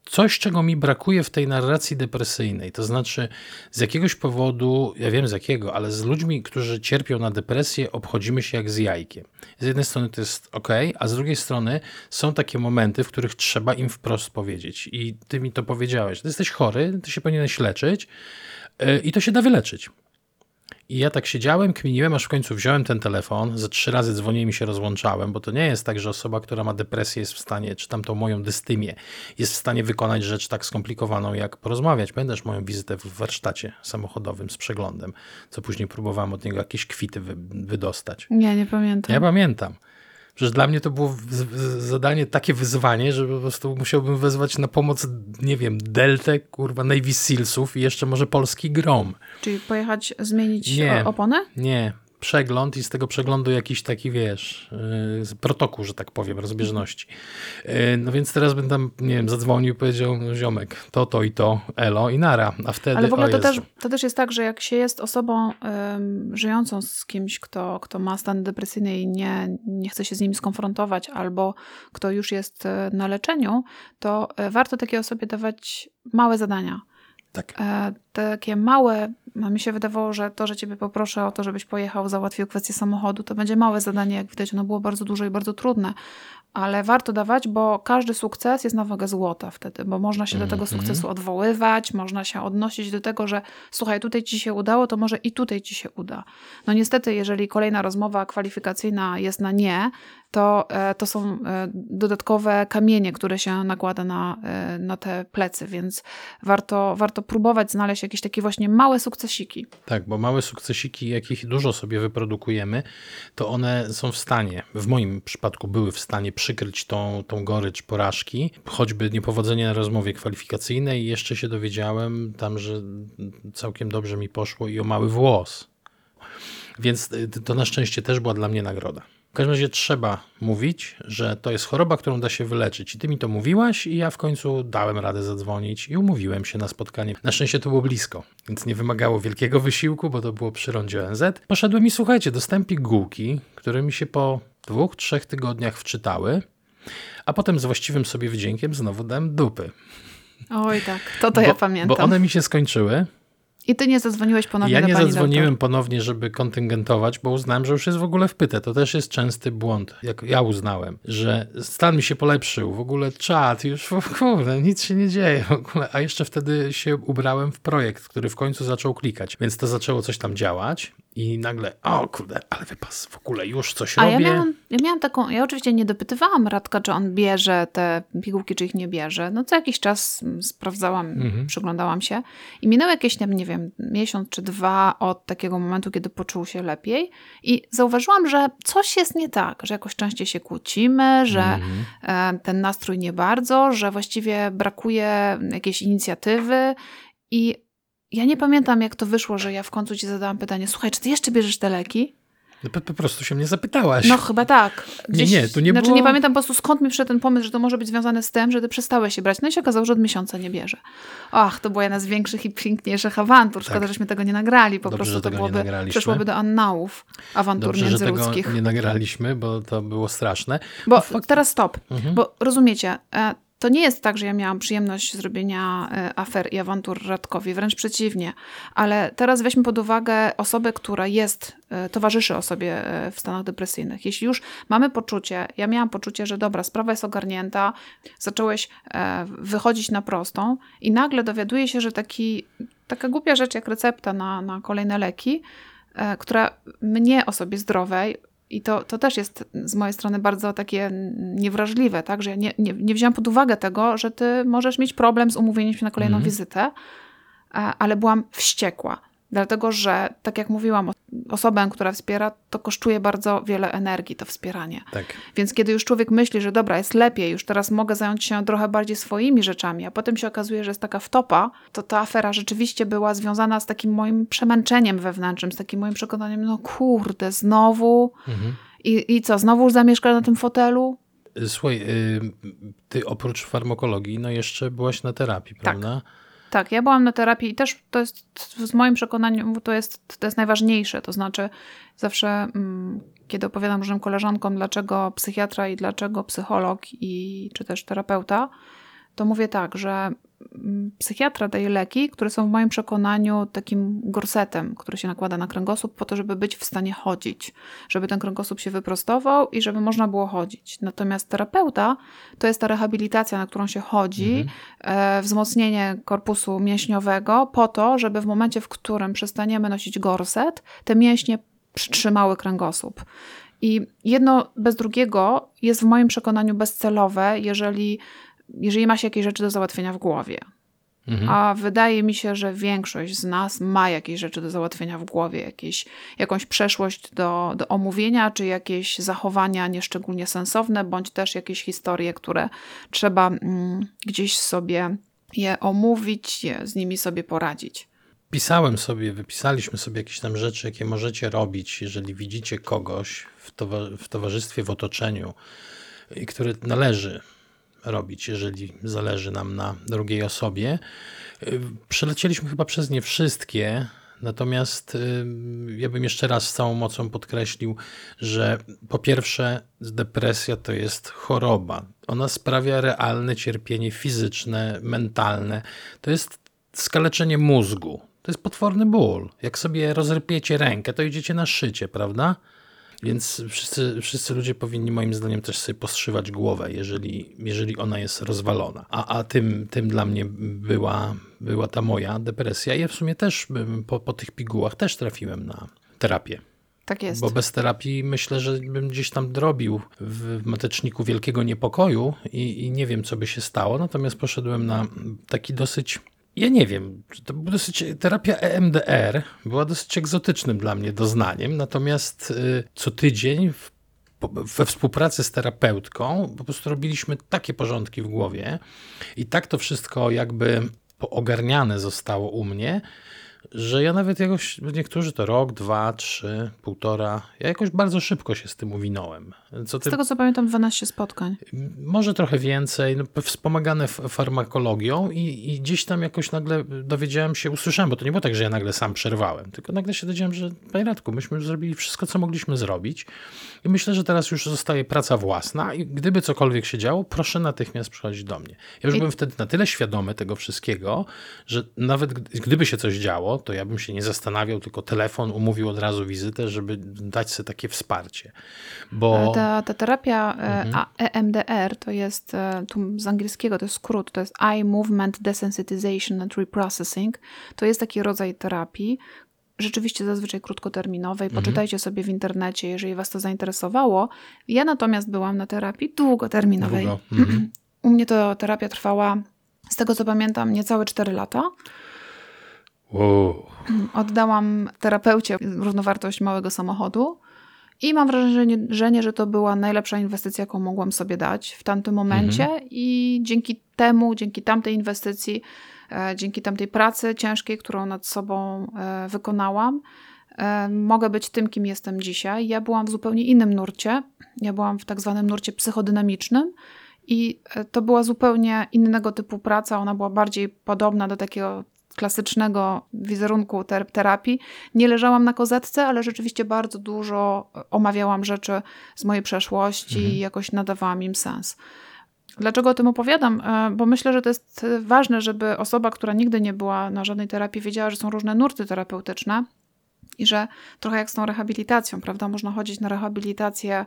coś, czego mi brakuje w tej narracji depresyjnej. To znaczy, z jakiegoś powodu, ja wiem z jakiego, ale z ludźmi, którzy cierpią na depresję, obchodzimy się jak z jajkiem. Z jednej strony to jest ok, a z drugiej strony są takie momenty, w których trzeba im wprost powiedzieć. I ty mi to powiedziałeś. Ty jesteś chory, ty się powinieneś leczyć. E, I to się da wyleczyć. I ja tak siedziałem, kminiłem, aż w końcu wziąłem ten telefon, ze trzy razy dzwoniłem i się rozłączałem, bo to nie jest tak, że osoba, która ma depresję jest w stanie, czy tam tą moją dystymię, jest w stanie wykonać rzecz tak skomplikowaną, jak porozmawiać. Pamiętasz moją wizytę w warsztacie samochodowym z przeglądem, co później próbowałem od niego jakieś kwity wy, wydostać. Nie, nie pamiętam. Ja pamiętam. Przecież dla mnie to było zadanie, takie wyzwanie, że po prostu musiałbym wezwać na pomoc, nie wiem, Deltę, kurwa, Navy Sealsów i jeszcze może polski Grom. Czyli pojechać, zmienić nie, oponę? Nie, przegląd i z tego przeglądu jakiś taki, wiesz, yy, protokół, że tak powiem, rozbieżności. Yy, no więc teraz bym tam, nie wiem, zadzwonił i powiedział, ziomek, to, to i to, elo i nara, a wtedy, Ale w ogóle to też, to też jest tak, że jak się jest osobą żyjącą z kimś, kto, kto ma stan depresyjny i nie, nie chce się z nim skonfrontować, albo kto już jest e, na leczeniu, to e, warto takiej osobie dawać małe zadania. Tak. E, takie małe, mi się wydawało, że to, że ciebie poproszę o to, żebyś pojechał, załatwił kwestię samochodu, to będzie małe zadanie, jak widać, ono było bardzo duże i bardzo trudne, ale warto dawać, bo każdy sukces jest na wagę złota wtedy, bo można się do tego mhm. sukcesu odwoływać, można się odnosić do tego, że słuchaj, tutaj ci się udało, to może i tutaj ci się uda. No niestety, jeżeli kolejna rozmowa kwalifikacyjna jest na nie, to, e, to są e, dodatkowe kamienie, które się nakłada na, e, na te plecy, więc warto, warto próbować znaleźć jakieś takie właśnie małe sukcesiki. Tak, bo małe sukcesiki, jakich dużo sobie wyprodukujemy, to one są w stanie, w moim przypadku były w stanie przykryć tą, tą gorycz porażki, choćby niepowodzenie na rozmowie kwalifikacyjnej jeszcze się dowiedziałem tam, że całkiem dobrze mi poszło i o mały włos. Więc to na szczęście też była dla mnie nagroda. W każdym razie trzeba mówić, że to jest choroba, którą da się wyleczyć. I ty mi to mówiłaś, i ja w końcu dałem radę zadzwonić i umówiłem się na spotkanie. Na szczęście to było blisko, więc nie wymagało wielkiego wysiłku, bo to było przy rondzie ONZ. Poszedłem i słuchajcie, dostałem pigułki, które mi się po dwóch, trzech tygodniach wczytały, a potem z właściwym sobie wdziękiem znowu dałem dupy. Oj tak, to to bo, ja pamiętam. Bo one mi się skończyły i ty nie zadzwoniłeś ponownie Ja nie zadzwoniłem doktor. ponownie, żeby kontyngentować, bo uznałem, że już jest w ogóle wpyte. To też jest częsty błąd, jak ja uznałem, że stan mi się polepszył, w ogóle czat, już w ogóle nic się nie dzieje w ogóle. A jeszcze wtedy się ubrałem w projekt, który w końcu zaczął klikać, więc to zaczęło coś tam działać i nagle, o kurde, ale wypas, w ogóle już coś A robię. Ja miałam, ja miałam taką, ja oczywiście nie dopytywałam Radka, czy on bierze te pigułki, czy ich nie bierze. No co jakiś czas sprawdzałam, mhm. przyglądałam się i minął jakieś, nie wiem, miesiąc czy dwa od takiego momentu, kiedy poczuł się lepiej i zauważyłam, że coś jest nie tak, że jakoś częściej się kłócimy, że mhm. ten nastrój nie bardzo, że właściwie brakuje jakiejś inicjatywy i ja nie pamiętam, jak to wyszło, że ja w końcu ci zadałam pytanie: Słuchaj, czy ty jeszcze bierzesz te leki? No, po, po prostu się mnie zapytałaś. No chyba tak. Gdzieś, nie, nie, tu nie Znaczy było... nie pamiętam po prostu skąd mi przyszedł ten pomysł, że to może być związane z tym, że ty przestałeś się brać. No i się okazało, że od miesiąca nie bierze. Ach, to była jedna z większych i piękniejszych awantur. Szkoda, tak. żeśmy tego nie nagrali. Po Dobrze, prostu to byłoby, przeszłoby do annałów awantur Dobrze, międzyludzkich. że tego nie nagraliśmy, bo to było straszne. Bo no, teraz stop. Mhm. Bo rozumiecie, e, to nie jest tak, że ja miałam przyjemność zrobienia e, afer i awantur Radkowi, wręcz przeciwnie. Ale teraz weźmy pod uwagę osobę, która jest, e, towarzyszy osobie e, w stanach depresyjnych. Jeśli już mamy poczucie, ja miałam poczucie, że dobra, sprawa jest ogarnięta, zacząłeś wychodzić na prostą i nagle dowiaduję się, że taki, taka głupia rzecz jak recepta na, na kolejne leki, która mnie, osobie zdrowej, i to, to też jest z mojej strony bardzo takie niewrażliwe, tak? że ja nie, nie, nie wziąłam pod uwagę tego, że ty możesz mieć problem z umówieniem się na kolejną mm. wizytę, ale byłam wściekła. Dlatego, że tak jak mówiłam, osobę, która wspiera, to kosztuje bardzo wiele energii, to wspieranie. Tak. Więc kiedy już człowiek myśli, że dobra, jest lepiej, już teraz mogę zająć się trochę bardziej swoimi rzeczami, a potem się okazuje, że jest taka wtopa, to ta afera rzeczywiście była związana z takim moim przemęczeniem wewnętrznym, z takim moim przekonaniem, no kurde, znowu. Mhm. I, I co, znowu już zamieszkasz na tym fotelu? Słuchaj, y, ty oprócz farmakologii, no jeszcze byłaś na terapii, tak. prawda? Tak. Tak, ja byłam na terapii i też to jest w moim przekonaniu to jest, to jest najważniejsze. To znaczy, zawsze mm, kiedy opowiadam różnym koleżankom, dlaczego psychiatra i dlaczego psycholog i czy też terapeuta, to mówię tak, że psychiatra daje leki, które są w moim przekonaniu takim gorsetem, który się nakłada na kręgosłup po to, żeby być w stanie chodzić, żeby ten kręgosłup się wyprostował i żeby można było chodzić. Natomiast terapeuta to jest ta rehabilitacja, na którą się chodzi, mhm. e, wzmocnienie korpusu mięśniowego po to, żeby w momencie, w którym przestaniemy nosić gorset, te mięśnie przytrzymały kręgosłup. I jedno bez drugiego jest w moim przekonaniu bezcelowe, jeżeli, jeżeli ma się jakieś rzeczy do załatwienia w głowie. Mhm. A wydaje mi się, że większość z nas ma jakieś rzeczy do załatwienia w głowie, jakieś, jakąś przeszłość do, do omówienia, czy jakieś zachowania nieszczególnie sensowne, bądź też jakieś historie, które trzeba mm, gdzieś sobie je omówić, je, z nimi sobie poradzić. Pisałem sobie, wypisaliśmy sobie jakieś tam rzeczy, jakie możecie robić, jeżeli widzicie kogoś w, towa- w towarzystwie, w otoczeniu, i które należy robić, jeżeli zależy nam na drugiej osobie. Y, przelecieliśmy chyba przez nie wszystkie, natomiast y, ja bym jeszcze raz z całą mocą podkreślił, że po pierwsze, depresja to jest choroba. Ona sprawia realne cierpienie fizyczne, mentalne. To jest skaleczenie mózgu. To jest potworny ból. Jak sobie rozrypiecie rękę, to idziecie na szycie, prawda? Więc wszyscy, wszyscy ludzie powinni moim zdaniem też sobie postrzywać głowę, jeżeli, jeżeli ona jest rozwalona. A, a tym, tym dla mnie była, była ta moja depresja. Ja w sumie też po, po tych pigułach też trafiłem na terapię. Tak jest. Bo bez terapii myślę, że bym gdzieś tam drobił w mateczniku wielkiego niepokoju i, i nie wiem, co by się stało. Natomiast poszedłem na taki dosyć ja nie wiem, to dosyć, terapia EMDR była dosyć egzotycznym dla mnie doznaniem, natomiast y, co tydzień w, we współpracy z terapeutką po prostu robiliśmy takie porządki w głowie i tak to wszystko jakby ogarniane zostało u mnie, że ja nawet jakoś, niektórzy to rok, dwa, trzy, półtora, ja jakoś bardzo szybko się z tym uwinąłem. Co ty... Z tego co pamiętam 12 spotkań. Może trochę więcej, no, wspomagane farmakologią i, i gdzieś tam jakoś nagle dowiedziałem się, usłyszałem, bo to nie było tak, że ja nagle sam przerwałem, tylko nagle się dowiedziałem, że panie Radku, myśmy już zrobili wszystko, co mogliśmy zrobić i myślę, że teraz już zostaje praca własna i gdyby cokolwiek się działo, proszę natychmiast przychodzić do mnie. Ja już I... byłem wtedy na tyle świadomy tego wszystkiego, że nawet gdyby się coś działo, to ja bym się nie zastanawiał, tylko telefon umówił od razu wizytę, żeby dać sobie takie wsparcie. Bo... Ta, ta terapia e, mhm. EMDR to jest, e, tu z angielskiego to jest skrót, to jest Eye Movement Desensitization and Reprocessing. To jest taki rodzaj terapii, rzeczywiście zazwyczaj krótkoterminowej. Mhm. Poczytajcie sobie w internecie, jeżeli Was to zainteresowało. Ja natomiast byłam na terapii długoterminowej. Długo. Mhm. U mnie to terapia trwała, z tego co pamiętam, niecałe 4 lata. Wow. Oddałam terapeucie równowartość małego samochodu. I mam wrażenie, że to była najlepsza inwestycja, jaką mogłam sobie dać w tamtym momencie. Mhm. I dzięki temu, dzięki tamtej inwestycji, e, dzięki tamtej pracy ciężkiej, którą nad sobą e, wykonałam, e, mogę być tym, kim jestem dzisiaj. Ja byłam w zupełnie innym nurcie. Ja byłam w tak zwanym nurcie psychodynamicznym. I to była zupełnie innego typu praca. Ona była bardziej podobna do takiego klasycznego wizerunku terapii. Nie leżałam na kozetce, ale rzeczywiście bardzo dużo omawiałam rzeczy z mojej przeszłości mhm. i jakoś nadawałam im sens. Dlaczego o tym opowiadam? E, bo myślę, że to jest ważne, żeby osoba, która nigdy nie była na żadnej terapii, wiedziała, że są różne nurty terapeutyczne i że trochę jak z tą rehabilitacją, prawda? Można chodzić na rehabilitację E,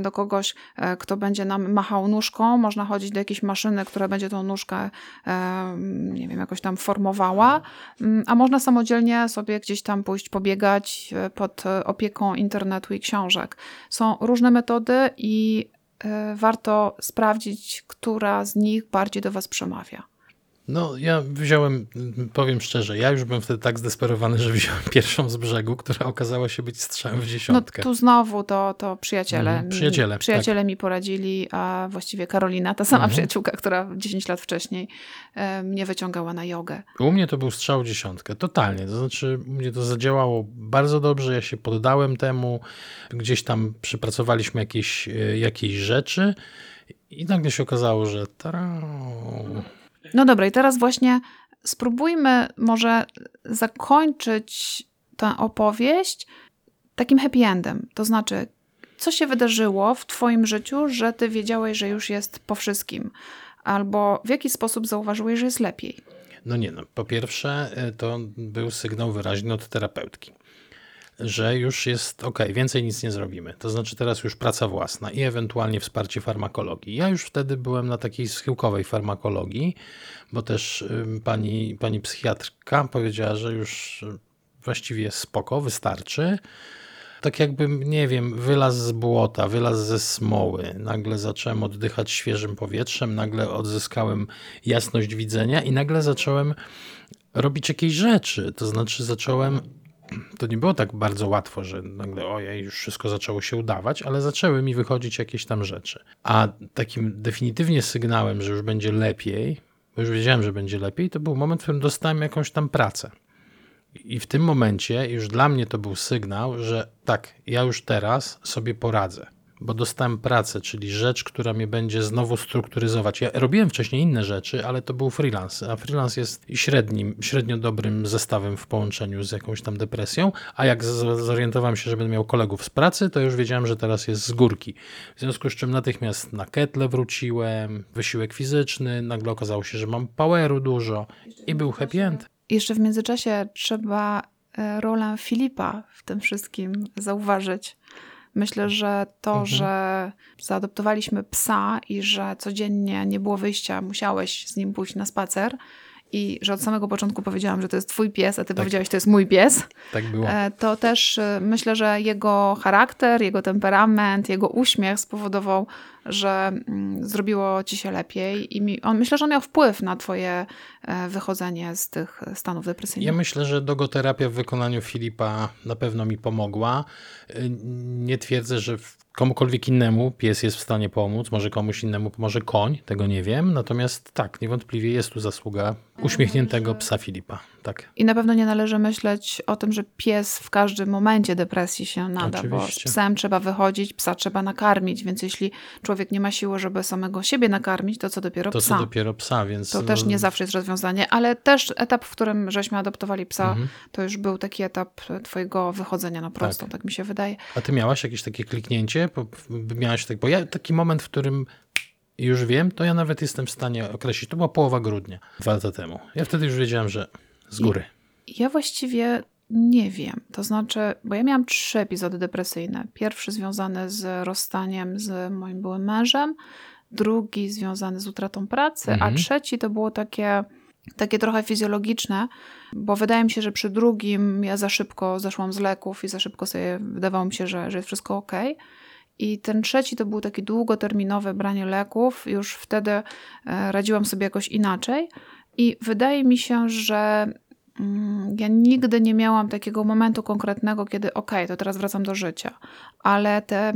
do kogoś, e, kto będzie nam machał nóżką. Można chodzić do jakiejś maszyny, która będzie tą nóżkę, e, nie wiem, jakoś tam formowała, mm, a można samodzielnie sobie gdzieś tam pójść pobiegać pod opieką internetu i książek. Są różne metody i warto sprawdzić, która z nich bardziej do Was przemawia. No, ja wziąłem, powiem szczerze, ja już byłem wtedy tak zdesperowany, że wziąłem pierwszą z brzegu, która okazała się być strzałem w dziesiątkę. No tu znowu to, to przyjaciele. Mhm, przyjaciele. Przyjaciele tak. mi poradzili, a właściwie Karolina, ta sama mhm. przyjaciółka, która 10 lat wcześniej e, mnie wyciągała na jogę. U mnie to był strzał w dziesiątkę, totalnie. To znaczy, u mnie to zadziałało bardzo dobrze, ja się poddałem temu, gdzieś tam przypracowaliśmy jakieś, e, jakieś rzeczy i nagle się okazało, że tarau, no dobra, i teraz właśnie spróbujmy może zakończyć tę opowieść takim happy endem. To znaczy, co się wydarzyło w Twoim życiu, że Ty wiedziałeś, że już jest po wszystkim? albo w jaki sposób zauważyłeś, że jest lepiej? No nie, no po pierwsze y, to był sygnał wyraźny od terapeutki, że już jest ok, więcej nic nie zrobimy. To znaczy teraz już praca własna i ewentualnie wsparcie farmakologii. Ja już wtedy byłem na takiej schyłkowej farmakologii, bo też pani, pani psychiatrka powiedziała, że już y, właściwie spoko, wystarczy tak jakbym, nie wiem, wylaz z błota, wylaz ze smoły. Nagle zacząłem oddychać świeżym powietrzem, nagle odzyskałem jasność widzenia i nagle zacząłem robić jakieś rzeczy. To znaczy zacząłem to nie było tak bardzo łatwo, że nagle ojej, już wszystko zaczęło się udawać, ale zaczęły mi wychodzić jakieś tam rzeczy. A takim definitywnie sygnałem, że już będzie lepiej, bo już wiedziałem, że będzie lepiej, to był moment, w którym dostałem jakąś tam pracę. I w tym momencie już dla mnie to był sygnał, że tak, ja już teraz sobie poradzę, bo dostałem pracę, czyli rzecz, która mnie będzie znowu strukturyzować. Ja robiłem wcześniej inne rzeczy, ale to był freelance, a freelance jest średnim, średnio dobrym zestawem w połączeniu z jakąś tam depresją, a jak zorientowałem się, że będę miał kolegów z pracy, to już wiedziałem, że teraz jest z górki. W związku z czym natychmiast na ketle wróciłem, wysiłek fizyczny, nagle okazało się, że mam poweru dużo i był happy end jeszcze w międzyczasie trzeba e, rolę Filipa w tym wszystkim zauważyć. Myślę, że to, mhm. że zaadoptowaliśmy psa i że codziennie nie było wyjścia, musiałeś z nim pójść na spacer, i że od samego początku powiedziałam, że to jest twój pies, a ty tak. powiedziałeś, to jest mój pies. Tak było. E, to też e, myślę, że jego charakter, jego temperament, jego uśmiech spowodował, że mm, zrobiło ci się lepiej i mi, on myślę, że miał wpływ na twoje e, wychodzenie z tych stanów depresyjnych. Ja myślę, że dogoterapia w wykonaniu Filipa na pewno mi pomogła. Nie twierdzę, że komukolwiek innemu pies jest w stanie pomóc, może komuś innemu pomoże koń, tego nie wiem. Natomiast tak, niewątpliwie jest tu zasługa uśmiechniętego psa Filipa. Tak. I na pewno nie należy myśleć o tym, że pies w każdym momencie depresji się nada, Oczywiście. bo z psem trzeba wychodzić, psa trzeba nakarmić, więc jeśli człowiek nie ma siły, żeby samego siebie nakarmić, to co dopiero to, psa. To co dopiero psa, więc... To też nie zawsze jest rozwiązanie, ale też etap, w którym żeśmy adoptowali psa, mhm. to już był taki etap twojego wychodzenia na prostą, tak. tak mi się wydaje. A ty miałaś jakieś takie kliknięcie? Bo, miałaś tak, bo ja taki moment, w którym już wiem, to ja nawet jestem w stanie określić. To była połowa grudnia, dwa lata temu. Ja wtedy już wiedziałem, że z góry. Ja właściwie nie wiem. To znaczy, bo ja miałam trzy epizody depresyjne. Pierwszy związany z rozstaniem z moim byłym mężem, drugi związany z utratą pracy, mhm. a trzeci to było takie, takie trochę fizjologiczne, bo wydaje mi się, że przy drugim ja za szybko zeszłam z leków i za szybko sobie wydawało mi się, że, że jest wszystko ok. I ten trzeci to był taki długoterminowe branie leków. Już wtedy e, radziłam sobie jakoś inaczej. I wydaje mi się, że mm, ja nigdy nie miałam takiego momentu konkretnego, kiedy ok, to teraz wracam do życia, ale te,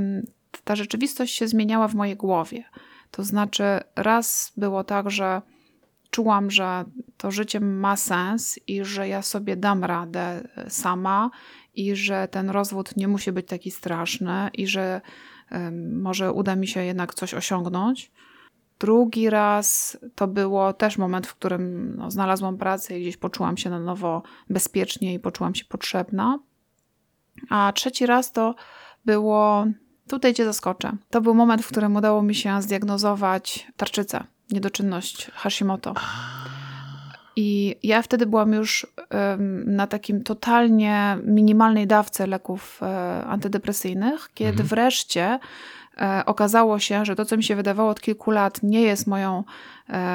ta rzeczywistość się zmieniała w mojej głowie. To znaczy, raz było tak, że czułam, że to życie ma sens i że ja sobie dam radę e, sama i że ten rozwód nie musi być taki straszny i że może uda mi się jednak coś osiągnąć. Drugi raz to było też moment, w którym no, znalazłam pracę i gdzieś poczułam się na nowo bezpiecznie i poczułam się potrzebna. A trzeci raz to było, tutaj cię zaskoczę, to był moment, w którym udało mi się zdiagnozować tarczycę, niedoczynność Hashimoto. I ja wtedy byłam już na takim totalnie minimalnej dawce leków e, antydepresyjnych, kiedy mhm. wreszcie okazało się, że to, co mi się wydawało od kilku lat, nie jest moją,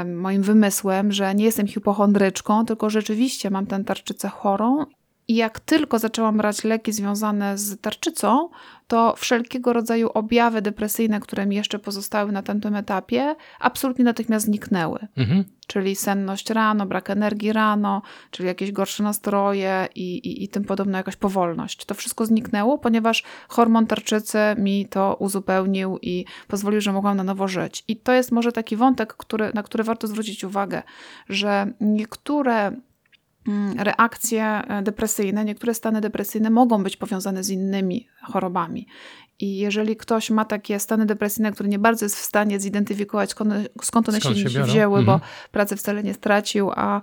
moim wymysłem, że nie jestem hipochondryczką, tylko rzeczywiście mam tę tarczycę chorą i jak tylko zaczęłam brać leki związane z tarczycą, to wszelkiego rodzaju objawy depresyjne, które mi jeszcze pozostały na tamtym etapie, absolutnie natychmiast zniknęły. Mhm. Czyli senność rano, brak energii rano, czyli jakieś gorsze nastroje i, i, i tym podobna jakaś powolność. To wszystko zniknęło, ponieważ hormon tarczycy mi to uzupełnił i pozwolił, że mogłam na nowo żyć. I to jest może taki wątek, który, na który warto zwrócić uwagę, że niektóre reakcje e, depresyjne, niektóre stany depresyjne mogą być powiązane z innymi chorobami. I jeżeli ktoś ma takie stany depresyjne, które nie bardzo jest w stanie zidentyfikować, skąd, skąd one skąd się, się wzięły, mhm. bo pracy wcale nie stracił, a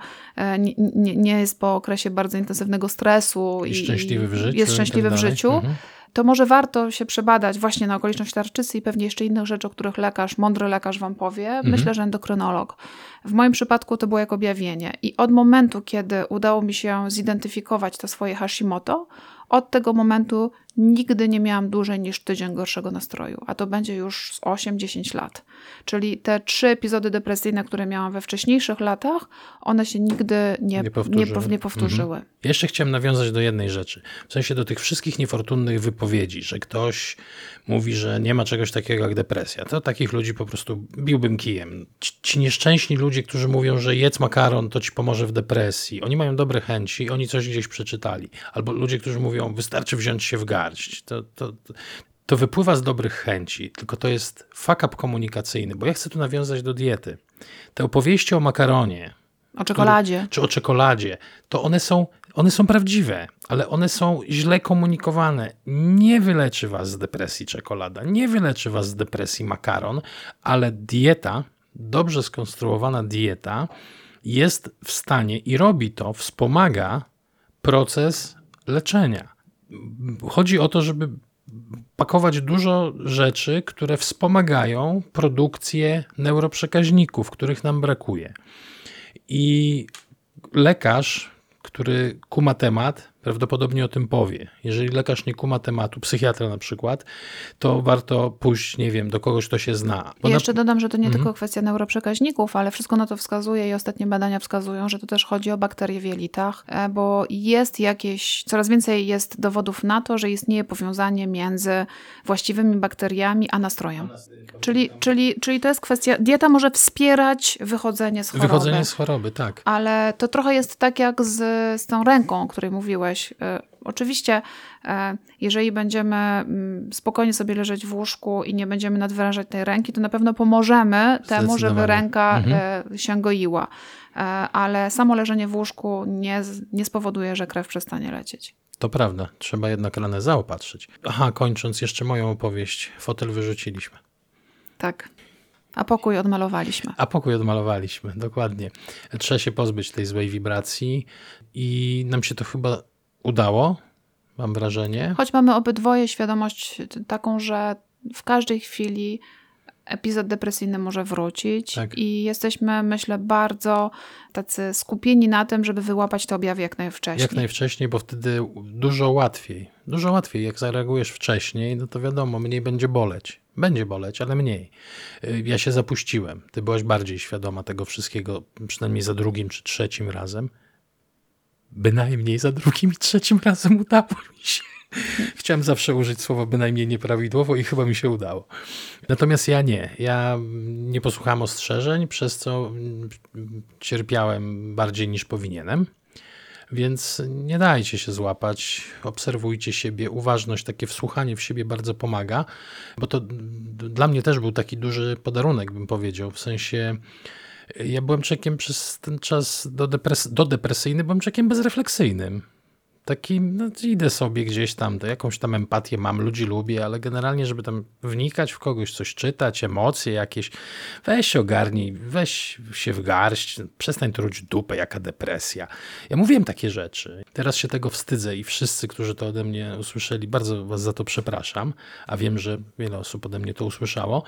nie, nie, nie, jest po okresie bardzo intensywnego stresu i, i szczęśliwy w życiu, jest szczęśliwy tak w życiu, mhm to może warto się przebadać właśnie na okoliczność tarczycy i pewnie jeszcze innych rzeczy, o których lekarz, mądry lekarz wam powie. Mhm. Myślę, że endokrynolog. W moim przypadku to było jak objawienie. I od momentu, kiedy udało mi się zidentyfikować to swoje Hashimoto, od tego momentu nigdy nie miałam dłużej niż tydzień gorszego nastroju, a to będzie już z 8-10 lat. Czyli te trzy epizody depresyjne, które miałam we wcześniejszych latach, one się nigdy nie, Nie nie, powtórzyły. nie, powtórzyły. Ja Jeszcze chciałem nawiązać do jednej rzeczy. W sensie do tych wszystkich niefortunnych wypowiedzi, że ktoś mówi, że nie ma czegoś takiego jak depresja. To takich ludzi po prostu biłbym kijem. Ci, ci nieszczęśni ludzie, którzy mówią, że jedz makaron, to ci pomoże w depresji. Oni mają dobre chęci, oni coś gdzieś przeczytali. Albo ludzie, którzy mówią, wystarczy wziąć się w garść. To, to, to, to wypływa z dobrych chęci, tylko to jest fuck up komunikacyjny, bo ja chcę tu nawiązać do diety. Te opowieści o makaronie, O czekoladzie. czy o czekoladzie, to one są, one są prawdziwe, ale one są źle komunikowane. Nie wyleczy was z depresji czekolada, nie wyleczy was z depresji makaron, ale dieta, dobrze skonstruowana dieta jest w stanie i robi to, wspomaga proces leczenia. Chodzi o to, żeby pakować dużo rzeczy, które wspomagają produkcję neuroprzekaźników, których nam brakuje. I lekarz, który kuma temat, prawdopodobnie o tym powie. Jeżeli lekarz nie kuma tematu, psychiatra na przykład, to warto pójść, nie wiem, do kogoś, kto się zna. Bo I na- jeszcze dodam, że to nie Mhm. tylko kwestia neuroprzekaźników, ale wszystko na to wskazuje i ostatnie badania wskazują, że to też chodzi o bakterie w jelitach, e, bo jest jakieś, coraz więcej jest dowodów na to, że istnieje powiązanie między właściwymi bakteriami a nastrojem. Czyli, czyli, czyli to jest kwestia, dieta może wspierać wychodzenie z choroby. Wychodzenie z choroby, tak. Ale to trochę jest tak jak z, z tą ręką, o której mówiłeś. E, Oczywiście, e, jeżeli będziemy mm, spokojnie sobie leżeć w łóżku i nie będziemy nadwyrężać tej ręki, to na pewno pomożemy temu, żeby ręka Mhm. e, się goiła. Ale samo leżenie w łóżku nie, nie spowoduje, że krew przestanie lecieć. To prawda, trzeba jednak ranę zaopatrzyć. Aha, kończąc jeszcze moją opowieść, fotel wyrzuciliśmy. Tak. A pokój odmalowaliśmy. A pokój odmalowaliśmy, dokładnie. Trzeba się pozbyć tej złej wibracji i nam się to chyba udało, mam wrażenie. Choć mamy obydwoje świadomość taką, że w każdej chwili epizod depresyjny może wrócić Tak. i jesteśmy, myślę, bardzo tacy skupieni na tym, żeby wyłapać te objawy jak najwcześniej. Jak najwcześniej, bo wtedy dużo łatwiej. Dużo łatwiej, jak zareagujesz wcześniej, no to wiadomo, mniej będzie boleć. Będzie boleć, ale mniej. Y, Ja się zapuściłem. Ty byłaś bardziej świadoma tego wszystkiego, przynajmniej za drugim czy trzecim razem. Bynajmniej za drugim i trzecim razem udało mi się. Chciałem zawsze użyć słowa bynajmniej nieprawidłowo i chyba mi się udało. Natomiast ja nie. Ja nie posłuchałem ostrzeżeń, przez co mm, cierpiałem bardziej niż powinienem. Więc nie dajcie się złapać, obserwujcie siebie. Uważność, takie wsłuchanie w siebie bardzo pomaga, bo to d- dla mnie też był taki duży podarunek, bym powiedział. W sensie, ja byłem czekiem przez ten czas do, depres- do depresyjny, byłem czekiem bezrefleksyjnym. Taki, no, idę sobie gdzieś tam, jakąś tam empatię mam, ludzi lubię, ale generalnie, żeby tam wnikać w kogoś, coś czytać, emocje jakieś, weź się ogarnij, weź się w garść, przestań truć dupę, jaka depresja. Ja mówiłem takie rzeczy. Teraz się tego wstydzę i wszyscy, którzy to ode mnie usłyszeli, bardzo was za to przepraszam, a wiem, że wiele osób ode mnie to usłyszało.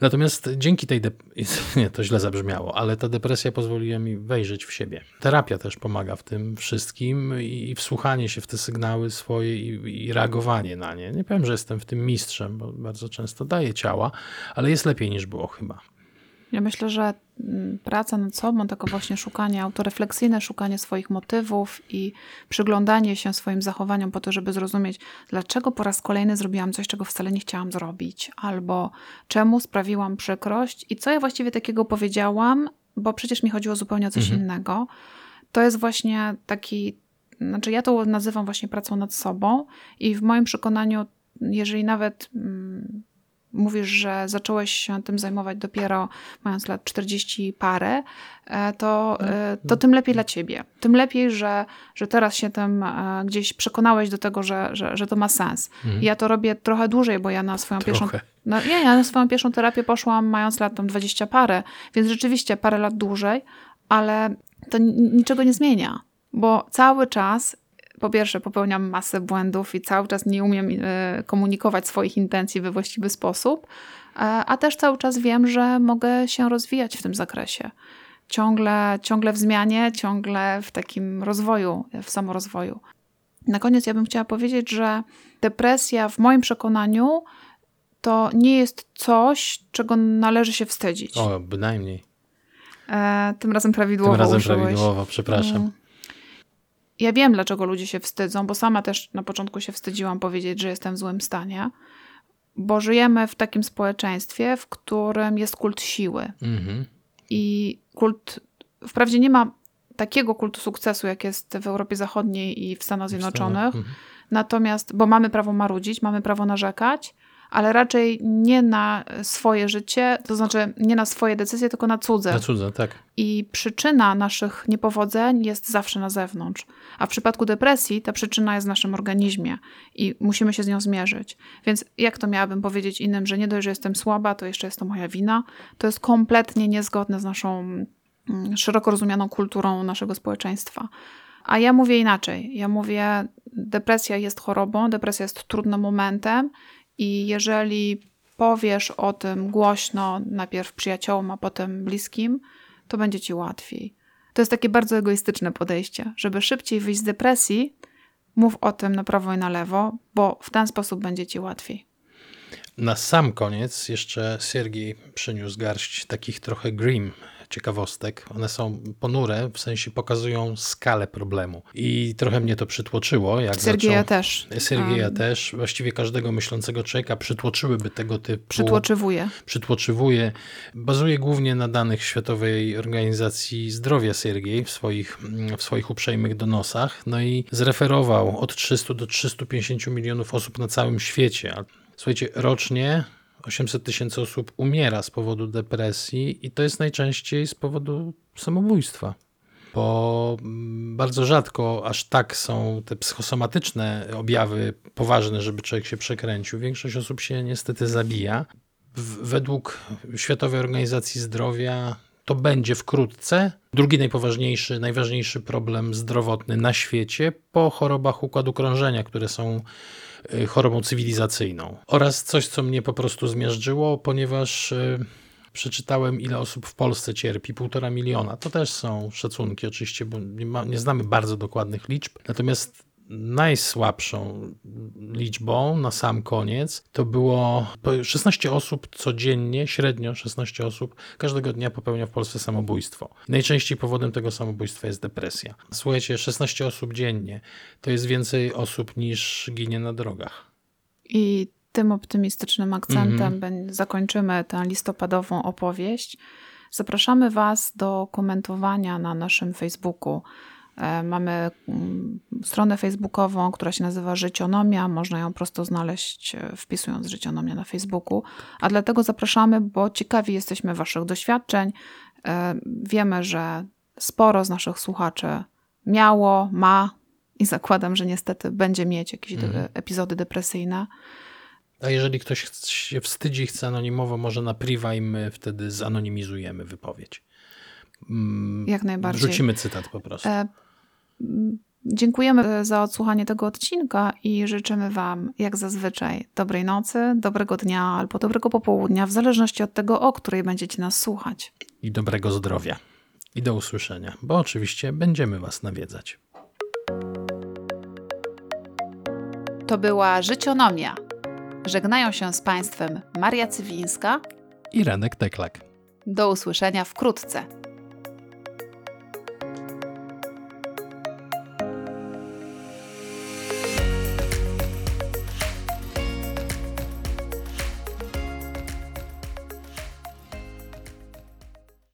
Natomiast dzięki tej, nie, to źle zabrzmiało, ale ta depresja pozwoliła mi wejrzeć w siebie. Terapia też pomaga w tym wszystkim i, i wsłuchanie się w te sygnały swoje i, i reagowanie na nie. Nie powiem, że jestem w tym mistrzem, bo bardzo często daję ciała, ale jest lepiej niż było chyba. Ja myślę, że mm, praca nad sobą, tako właśnie szukanie autorefleksyjne, szukanie swoich motywów i przyglądanie się swoim zachowaniom po to, żeby zrozumieć, dlaczego po raz kolejny zrobiłam coś, czego wcale nie chciałam zrobić, albo czemu sprawiłam przykrość i co ja właściwie takiego powiedziałam, bo przecież mi chodziło zupełnie o coś Mhm. innego. To jest właśnie taki, znaczy ja to nazywam właśnie pracą nad sobą i w moim przekonaniu, jeżeli nawet mm, mówisz, że zacząłeś się tym zajmować dopiero mając lat 40 parę, e, to, e, to tym lepiej dla ciebie. Tym lepiej, że, że teraz się tym e, gdzieś przekonałeś do tego, że, że, że to ma sens. Mhm. Ja to robię trochę dłużej, bo ja na swoją pierwszą Trochę. no, ja, ja na swoją pierwszą terapię poszłam mając lat tam 20 parę, więc rzeczywiście parę lat dłużej, ale to ni- niczego nie zmienia, bo cały czas po pierwsze popełniam masę błędów i cały czas nie umiem e, komunikować swoich intencji we właściwy sposób, e, a też cały czas wiem, że mogę się rozwijać w tym zakresie. Ciągle, ciągle w zmianie, ciągle w takim rozwoju, w samorozwoju. Na koniec ja bym chciała powiedzieć, że depresja w moim przekonaniu to nie jest coś, czego należy się wstydzić. O, bynajmniej. E, tym razem prawidłowo Tym razem użyłeś. prawidłowo, przepraszam. Ja wiem, dlaczego ludzie się wstydzą, bo sama też na początku się wstydziłam powiedzieć, że jestem w złym stanie, bo żyjemy w takim społeczeństwie, w którym jest kult siły. Mhm. I kult, wprawdzie nie ma takiego kultu sukcesu, jak jest w Europie Zachodniej i w Stanach Zjednoczonych, Mhm. natomiast, bo mamy prawo marudzić, mamy prawo narzekać, ale raczej nie na swoje życie, to znaczy nie na swoje decyzje, tylko na cudze. Na cudze, tak. I przyczyna naszych niepowodzeń jest zawsze na zewnątrz. A w przypadku depresji ta przyczyna jest w naszym organizmie i musimy się z nią zmierzyć. Więc jak to miałabym powiedzieć innym, że nie dość, że jestem słaba, to jeszcze jest to moja wina? To jest kompletnie niezgodne z naszą mm, szeroko rozumianą kulturą naszego społeczeństwa. A ja mówię inaczej. Ja mówię, depresja jest chorobą, depresja jest trudnym momentem i jeżeli powiesz o tym głośno, najpierw przyjaciołom, a potem bliskim, to będzie ci łatwiej. To jest takie bardzo egoistyczne podejście, żeby szybciej wyjść z depresji, mów o tym na prawo i na lewo, bo w ten sposób będzie ci łatwiej. Na sam koniec jeszcze Siergiej przyniósł garść takich trochę grim ciekawostek. One są ponure, w sensie pokazują skalę problemu. I trochę mnie to przytłoczyło. Jak Sergieja zaczął... też. Sergieja Um, też. Właściwie każdego myślącego człowieka przytłoczyłyby tego typu... Przytłoczywuje. Przytłoczywuje. Bazuje głównie na danych Światowej Organizacji Zdrowia Sergiej w swoich, w swoich uprzejmych donosach. No i zreferował od 300 do 350 milionów osób na całym świecie. Słuchajcie, rocznie 800 tysięcy osób umiera z powodu depresji i to jest najczęściej z powodu samobójstwa. Bo mm, bardzo rzadko aż tak są te psychosomatyczne objawy poważne, żeby człowiek się przekręcił. Większość osób się niestety zabija. Według Światowej Organizacji Zdrowia to będzie wkrótce drugi najpoważniejszy, najważniejszy problem zdrowotny na świecie po chorobach układu krążenia, które są chorobą cywilizacyjną. Oraz coś, co mnie po prostu zmiażdżyło, ponieważ y, przeczytałem, ile osób w Polsce cierpi, półtora miliona. To też są szacunki, oczywiście, bo nie, ma, nie znamy bardzo dokładnych liczb. Natomiast najsłabszą liczbą na sam koniec to było 16 osób codziennie, średnio 16 osób każdego dnia popełnia w Polsce samobójstwo. Najczęściej powodem tego samobójstwa jest depresja. Słuchajcie, 16 osób dziennie to jest więcej osób niż ginie na drogach. I tym optymistycznym akcentem mm -hmm. zakończymy tę listopadową opowieść. Zapraszamy Was do komentowania na naszym Facebooku. Mamy mm, stronę facebookową, która się nazywa Życionomia. Można ją prosto znaleźć wpisując Życionomia na Facebooku. A dlatego zapraszamy, bo ciekawi jesteśmy Waszych doświadczeń. Wiemy, że sporo z naszych słuchaczy miało, ma i zakładam, że niestety będzie mieć jakieś mhm. epizody depresyjne. A jeżeli ktoś się wstydzi chce anonimowo, może na priwa i my wtedy zanonimizujemy wypowiedź. Jak najbardziej. Rzucimy cytat po prostu. Dziękujemy za odsłuchanie tego odcinka i życzymy Wam, jak zazwyczaj, dobrej nocy, dobrego dnia albo dobrego popołudnia, w zależności od tego, o której będziecie nas słuchać. I dobrego zdrowia. I do usłyszenia, bo oczywiście będziemy Was nawiedzać. To była Życionomia. Żegnają się z Państwem Maria Cywińska i Renek Teklak. Do usłyszenia wkrótce.